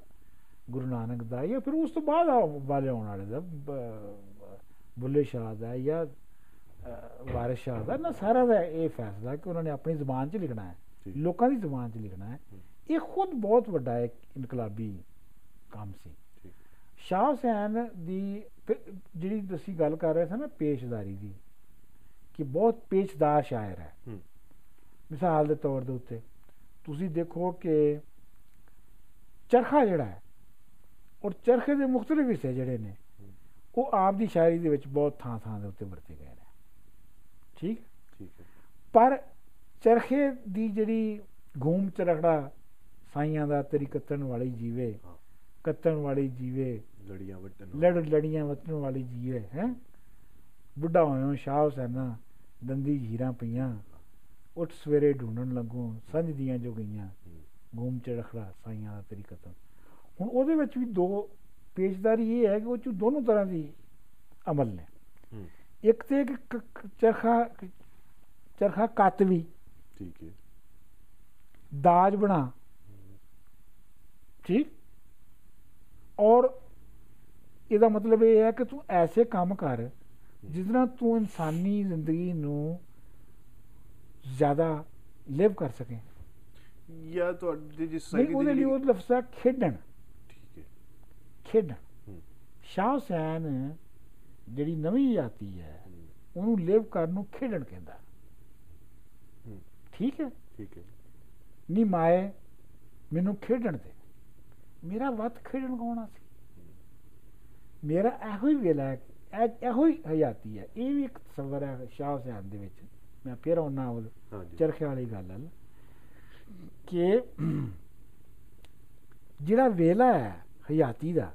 ਗੁਰੂ ਨਾਨਕ ਦਾ ਜਾਂ ਫਿਰ ਉਸ ਤੋਂ ਬਾਅਦ ਵਾਲੇ ਆਉਣ ਵਾਲੇ ਦਾ ਬੁੱਲੇ ਸ਼ਾਹ ਦਾ ਜਾਂ ਵਾਰਿਸ ਸ਼ਾਹ ਦਾ ਨਾ ਸਾਰਾ ਦਾ ਇਹ ਫੈਸਲਾ ਕਿ ਉਹਨਾਂ ਨੇ ਆਪਣੀ ਜ਼ੁਬਾਨ 'ਚ ਲਿਖਣਾ ਹੈ। ਲੋਕਾਂ ਦੀ ਜ਼ੁਬਾਨ 'ਚ ਲਿਖਣਾ ਹੈ। ਇਹ ਖੁਦ ਬਹੁਤ ਵੱਡਾ ਇੱਕ ਇਨਕਲਾਬੀ ਕੰਮ ਸੀ। ਸ਼ਾਹ ਹੁਸੈਨ ਦੀ ਜਿਹੜੀ ਤੁਸੀਂ ਗੱਲ ਕਰ ਰਹੇ ਸੀ ਨਾ ਪੇਸ਼ਦਾਰੀ ਦੀ ਕਿ ਬਹੁਤ ਪੇਸ਼ਦਾਰ ਸ਼ਾਇਰ ਹੈ। ਹੂੰ। ਮਿਸਾਲ ਦੇ ਤੌਰ ਦੇ ਉੱਤੇ ਤੁਸੀਂ ਦੇਖੋ ਕਿ ਚਰਖਾ ਜਿਹੜਾ ਹੈ ਔਰ ਚਰਖੇ ਦੇ ਮੁxtਲਫ ਹਿੱਸੇ ਜਿਹੜੇ ਨੇ ਉਹ ਆਪ ਦੀ ਸ਼ਾਇਰੀ ਦੇ ਵਿੱਚ ਬਹੁਤ ਥਾਂ ਥਾਂ ਦੇ ਉੱਤੇ ਵਰਤੇ ਗਏ ਨੇ। ਠੀਕ ਠੀਕ ਹੈ। ਪਰ ਚਰਖੇ ਦੀ ਜਿਹੜੀ ਘੂਮ ਚਰਖੜਾ ਸਾਈਆਂ ਦਾ ਤੇਰੀ ਕੱਤਣ ਵਾਲੀ ਜੀਵੇ। ਕੱਤਣ ਵਾਲੀ ਜੀਵੇ ਲੜੀਆਂ ਵੱਟਣ ਲੜ ਲੜੀਆਂ ਵਤਨ ਵਾਲੀ ਜੀਵੇ ਹੈ? ਬੁੱਢਾ ਹੋਇਓ ਸ਼ਾਹ ਹੁਸੈਨਾ ਦੰਦੀ ਹੀਰਾਂ ਪਈਆਂ ਉੱਠ ਸਵੇਰੇ ਢੂੰਡਣ ਲੱਗੋ ਸੰਝ ਦੀਆਂ ਜੋ ਗਈਆਂ ਹੂੰ, ਘੂਮ ਚਰਖੜਾ ਸਾਈਆਂ ਦਾ ਤੇਰੀ ਕੱਤਣ। ਹੁਣ ਉਹਦੇ ਵਿੱਚ ਵੀ ਦੋ ਪੇਸ਼ਦਾਰੀ ਇਹ ਹੈ ਕਿ ਉਹ ਚ ਦੋਨੋਂ ਤਰ੍ਹਾਂ ਦੀ ਅਮਲ ਨੇ। ਇੱਕ ਤੇ ਇੱਕ ਚਰਖਾ ਚਰਖਾ ਕੱਤ ਵੀ। ਠੀਕ ਹੈ ਦਾਜ ਬਣਾ ਠੀਕ ਔਰ ਇਹਦਾ ਮਤਲਬ ਇਹ ਹੈ ਕਿ ਤੂੰ ਐਸੇ ਕੰਮ ਕਰ ਜਿਸ ਨਾਲ ਤੂੰ ਇਨਸਾਨੀ ਜ਼ਿੰਦਗੀ ਨੂੰ ਜ਼ਿਆਦਾ ਲਿਵ ਕਰ ਸਕੇ। ਜਾਂ ਤੁਹਾਡੀ ਜਿਸ society ਉਹਦੇ ਲਈ ਉਹ ਲਫ਼ਜ਼ ਹੈ ਖੇਡਣ। ਠੀਕ ਹੈ। ਖੇਡਣ। ਸ਼ਾਹ ਹੁਸੈਨ ਜਿਹੜੀ ਨਵੀਂ ਜਾਤੀ ਹੈ ਉਹਨੂੰ ਲਿਵ ਕਰਨ ਨੂੰ ਖੇਡਣ ਕਹਿੰਦਾ। ਠੀਕ ਹੈ? ਠੀਕ ਹੈ। ਨੀ ਮਾਏ ਮੈਨੂੰ ਖੇਡਣ ਦੇ। ਮੇਰਾ ਵੱਤ ਖੇਡਣ ਗਾਉਣਾ ਸੀ? ਮੇਰਾ ਇਹੋ ਹੀ ਵੇਲਾ ਹੈ ਇਹ- ਹੀ ਹਯਾਤੀ ਹੈ। ਇਹ ਵੀ ਇੱਕ ਤਸਵਰ ਹੈ ਸ਼ਾਹ ਹੁਸੈਨ ਦੇ ਵਿੱਚ। ਮੈਂ ਫਿਰ ਉਹਨਾਂ ਉਹ ਚਰਖੇ ਵਾਲੀ ਗੱਲ ਹੈ ਕਿ ਜਿਹੜਾ ਵੇਲਾ ਹੈ ਹਯਾਤੀ ਦਾ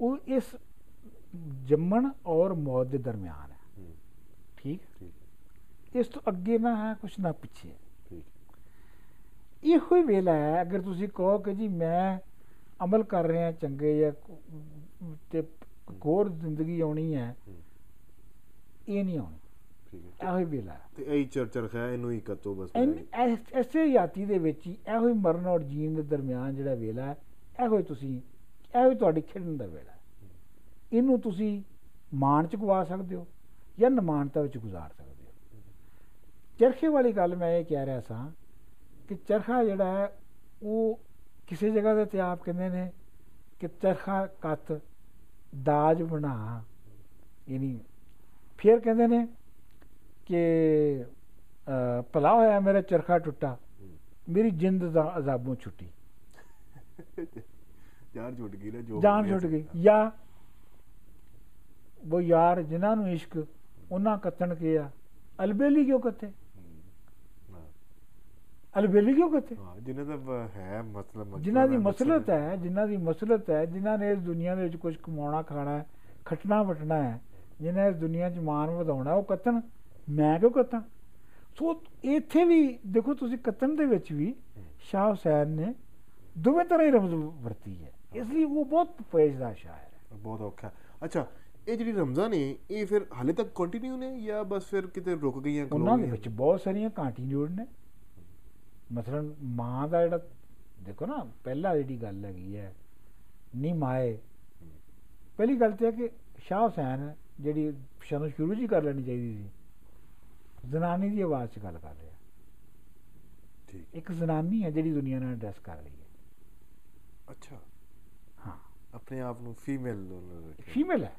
ਉਹ ਇਸ ਜੰਮਣ ਔਰ ਮੌਤ ਦੇ ਦਰਮਿਆਨ ਹੈ। ਠੀਕ ਇਸ ਤੋਂ ਅੱਗੇ ਨਾ ਹੈ ਕੁਛ ਨਾ ਪਿੱਛੇ ਇਹੋ ਹੀ ਵੇਲਾ ਹੈ ਅਗਰ ਤੁਸੀਂ ਕਹੋ ਕਿ ਜੀ ਮੈਂ ਅਮਲ ਕਰ ਰਿਹਾ ਚੰਗੇ ਜਾਂ ਤੇ ਹੋਰ ਜ਼ਿੰਦਗੀ ਆਉਣੀ ਹੈ ਇਹ ਨਹੀਂ ਆਉਣੀ। ਠੀਕ ਹੈ। ਇਹੋ ਹੀ ਵੇਲਾ ਤੇ ਇਹੀ ਚਰਚਾ ਹੈ ਇਹਨੂੰ ਹੀ ਕੱਤੋ ਬਸ। ਐਸ- ਯਾਤੀ ਦੇ ਵਿੱਚ ਹੀ ਇਹੋ ਹੀ ਮਰਨ ਔਰ ਜੀਣ ਦੇ ਦਰਮਿਆਨ ਜਿਹੜਾ ਵੇਲਾ ਹੈ ਇਹੋ ਹੀ ਤੁਸੀਂ ਇਹੋ ਹੀ ਤੁਹਾਡੀ ਖੇਡਣ ਦਾ ਵੇਲਾ ਇਹਨੂੰ ਤੁਸੀਂ ਮਾਣ ਚ ਗਵਾ ਸਕਦੇ ਹੋ ਜਾਂ ਨਮਾਨਤਾ ਵਿੱਚ ਗੁਜ਼ਾਰ ਸਕਦੇ ਹੋ। ਚਰਖੇ ਵਾਲੀ ਗੱਲ ਮੈਂ ਇਹ ਕਹਿ ਰਿਹਾ ਸਾਂ ਕਿ ਚਰਖਾ ਜਿਹੜਾ ਹੈ ਉਹ ਕਿਸੇ ਜਗ੍ਹਾ ਦੇ ਤੇ ਆਪ ਕਹਿੰਦੇ ਨੇ ਕਿ ਚਰਖਾ ਕੱਤ ਦਾਜ ਬਣਾ ਯਾਨੀ ਫਿਰ ਕਹਿੰਦੇ ਨੇ ਕਿ ਅ, ਭਲਾ ਹੋਇਆ ਮੇਰਾ ਚਰਖਾ ਟੁੱਟਾ ਮੇਰੀ ਜਿੰਦ ਦਾ ਅਜ਼ਾਬੋਂ ਛੁੱਟੀ ਜਾਨ ਛੁੱਟ ਗਈ ਨਾ ਜੋ ਜਾਨ ਹੋ ਗਿਆ ਛੁੱਟ ਸੀ। ਗਈ ਜਾਂ ਉਹ ਯਾਰ ਜਿਨ੍ਹਾਂ ਨੂੰ ਇਸ਼ਕ ਉਹਨਾਂ ਕੱਤਣ ਕੇ ਆ ਅਲਬੇਲੀ ਕਿਉਂ ਕੱਤੇ ਹਾਂ ਅਲਬੇਲੀ ਕਿਉਂ ਕੱਤੇ ਹਾਂ ਜਿਨ੍ਹਾਂ ਦਾ ਹੈ ਮਤਲਬ ਜਿਨ੍ਹਾਂ ਦੀ ਮਸਲਤ ਹੈ ਜਿਨ੍ਹਾਂ ਦੀ ਮਸਲਤ ਹੈ ਜਿਨ੍ਹਾਂ ਨੇ ਇਸ ਦੁਨੀਆ ਦੇ ਵਿੱਚ ਕੁਝ ਕਮਾਉਣਾ ਖਾਣਾ ਖੱਟਣਾ ਵਟਣਾ ਹੈ ਜਿਨ੍ਹਾਂ ਇਸ ਦੁਨੀਆ 'ਚ ਮਾਨ ਵਧਾਉਣਾ ਉਹ ਕੱਤਣ ਮੈਂ ਕਿਉਂ ਕੱਤਾਂ ਸੋ ਇੱਥੇ ਵੀ ਦੇਖੋ ਤੁਸੀਂ ਕੱਤਣ ਦੇ ਵਿੱਚ ਵੀ ਸ਼ਾਹ ਹੁਸੈਨ ਨੇ ਦੋਵੇਂ ਤਰ੍ਹਾਂ ਹੀ ਰਮਜ਼ ਵਰਤੀ ਹੈ। ਇਸ ਲਈ ਉਹ ਬਹੁਤ ਪੇਸ਼ਦਾ ਸ਼ਾਇਰ ਹੈ। ਬਹੁਤ ਔਖਾ। ਅੱਛਾ ਇਹ ਜਿਹੜੀ ਰਮਜ਼ਾਨ ਨੇ ਇਹ ਫਿਰ ਹਾਲੇ ਤੱਕ ਕੰਟੀਨਿਊ ਨੇ ਜਾਂ ਬਸ ਫਿਰ ਕਿਤੇ ਰੁਕ ਗਈਆਂ ਉਹਨਾਂ ਦੇ? ਵਿੱਚ ਬਹੁਤ ਸਾਰੀਆਂ ਕੰਟੀਨਿਊਡ ਨੇ। ਮਸਲਨ ਮਾਂ ਦਾ ਜਿਹੜਾ ਦੇਖੋ ਨਾ ਪਹਿਲਾ ਜਿਹੜੀ ਗੱਲ ਹੈਗੀ ਹੈ ਨੀ ਮਾਏ। ਪਹਿਲੀ ਗੱਲ ਤੇ ਹੈ ਕਿ ਸ਼ਾਹ ਹੁਸੈਨ ਜਿਹੜੀ ਸਾਨੂੰ ਸ਼ੁਰੂ ਜੀ ਕਰ ਲੈਣੀ ਚਾਹੀਦੀ ਸੀ ਜ਼ਨਾਨੀ ਦੀ ਆਵਾਜ਼ 'ਚ ਗੱਲ ਕਰ ਰਿਹਾ। ਠੀਕ। ਇੱਕ ਜ਼ਨਾਨੀ ਹੈ ਜਿਹੜੀ ਦੁਨੀਆ ਨਾਲ ਐਡਰੈਸ ਕਰ ਰਹੀ ਹੈ। ਅੱਛਾ। ਹਾਂ। ਆਪਣੇ ਆਪ ਨੂੰ ਫੀਮੇਲ ਫੀਮੇਲ ਹੈ।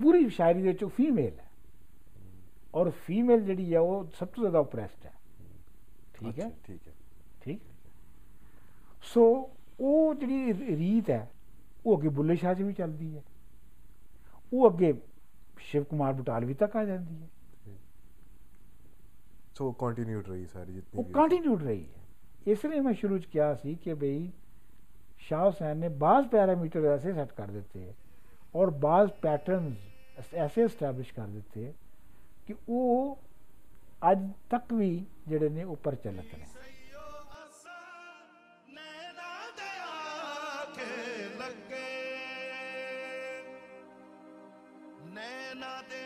ਪੂਰੀ ਸ਼ਾਇਰੀ ਦੇ ਵਿੱਚ ਫੀਮੇਲ ਹੈ। ਔਰ ਫੀਮੇਲ ਜਿਹੜੀ ਹੈ ਉਹ ਸਭ ਤੋਂ ਜ਼ਿਆਦਾ ਓਪਰੈਸਡ ਹੈ। ਠੀਕ ਹੈ ਠੀਕ ਹੈ ਠੀਕ ਸੋ ਉਹ ਜਿਹੜੀ ਰੀ- ਰੀਤ ਹੈ ਉਹ ਅੱਗੇ ਬੁੱਲੇ ਸ਼ਾਹ 'ਚ ਵੀ ਚੱਲਦੀ ਹੈ। ਉਹ ਅੱਗੇ ਸ਼ਿਵ ਕੁਮਾਰ ਬਟਾਲਵੀ ਤੱਕ ਆ ਜਾਂਦੀ ਹੈ। ਸੋ ਕੰਟੀਨਿਊਡ ਰਹੀ ਸਾਰੀ ਜਿੰਨੀ ਉਹ ਵੀ ਕੰਟੀਨਿਊਡ ਰਹੀ ਹੈ। ਇਸ ਲਈ ਮੈਂ ਸ਼ੁਰੂ 'ਚ ਕਿਹਾ ਸੀ ਕਿ ਬਈ ਸ਼ਾਹ ਹੁਸੈਨ ਨੇ ਬਾਜ਼ ਪੈਰਾਮੀਟਰ ਐਸੇ ਸੈੱਟ ਕਰ ਦਿੱਤੇ ਔਰ ਬਾਜ਼ ਪੈਟਰਨਸ ਐਸੇ ਐਸਟੈਬਲਿਸ਼ ਕਰ ਦਿੱਤੇ ਕਿ ਉਹ ਅੱਜ ਤੱਕ ਵੀ ਜਿਹੜੇ ਨੇ ਉੱਪਰ ਚੱਲਤ ਨੇ। ਨੈਣਾ ਦੇ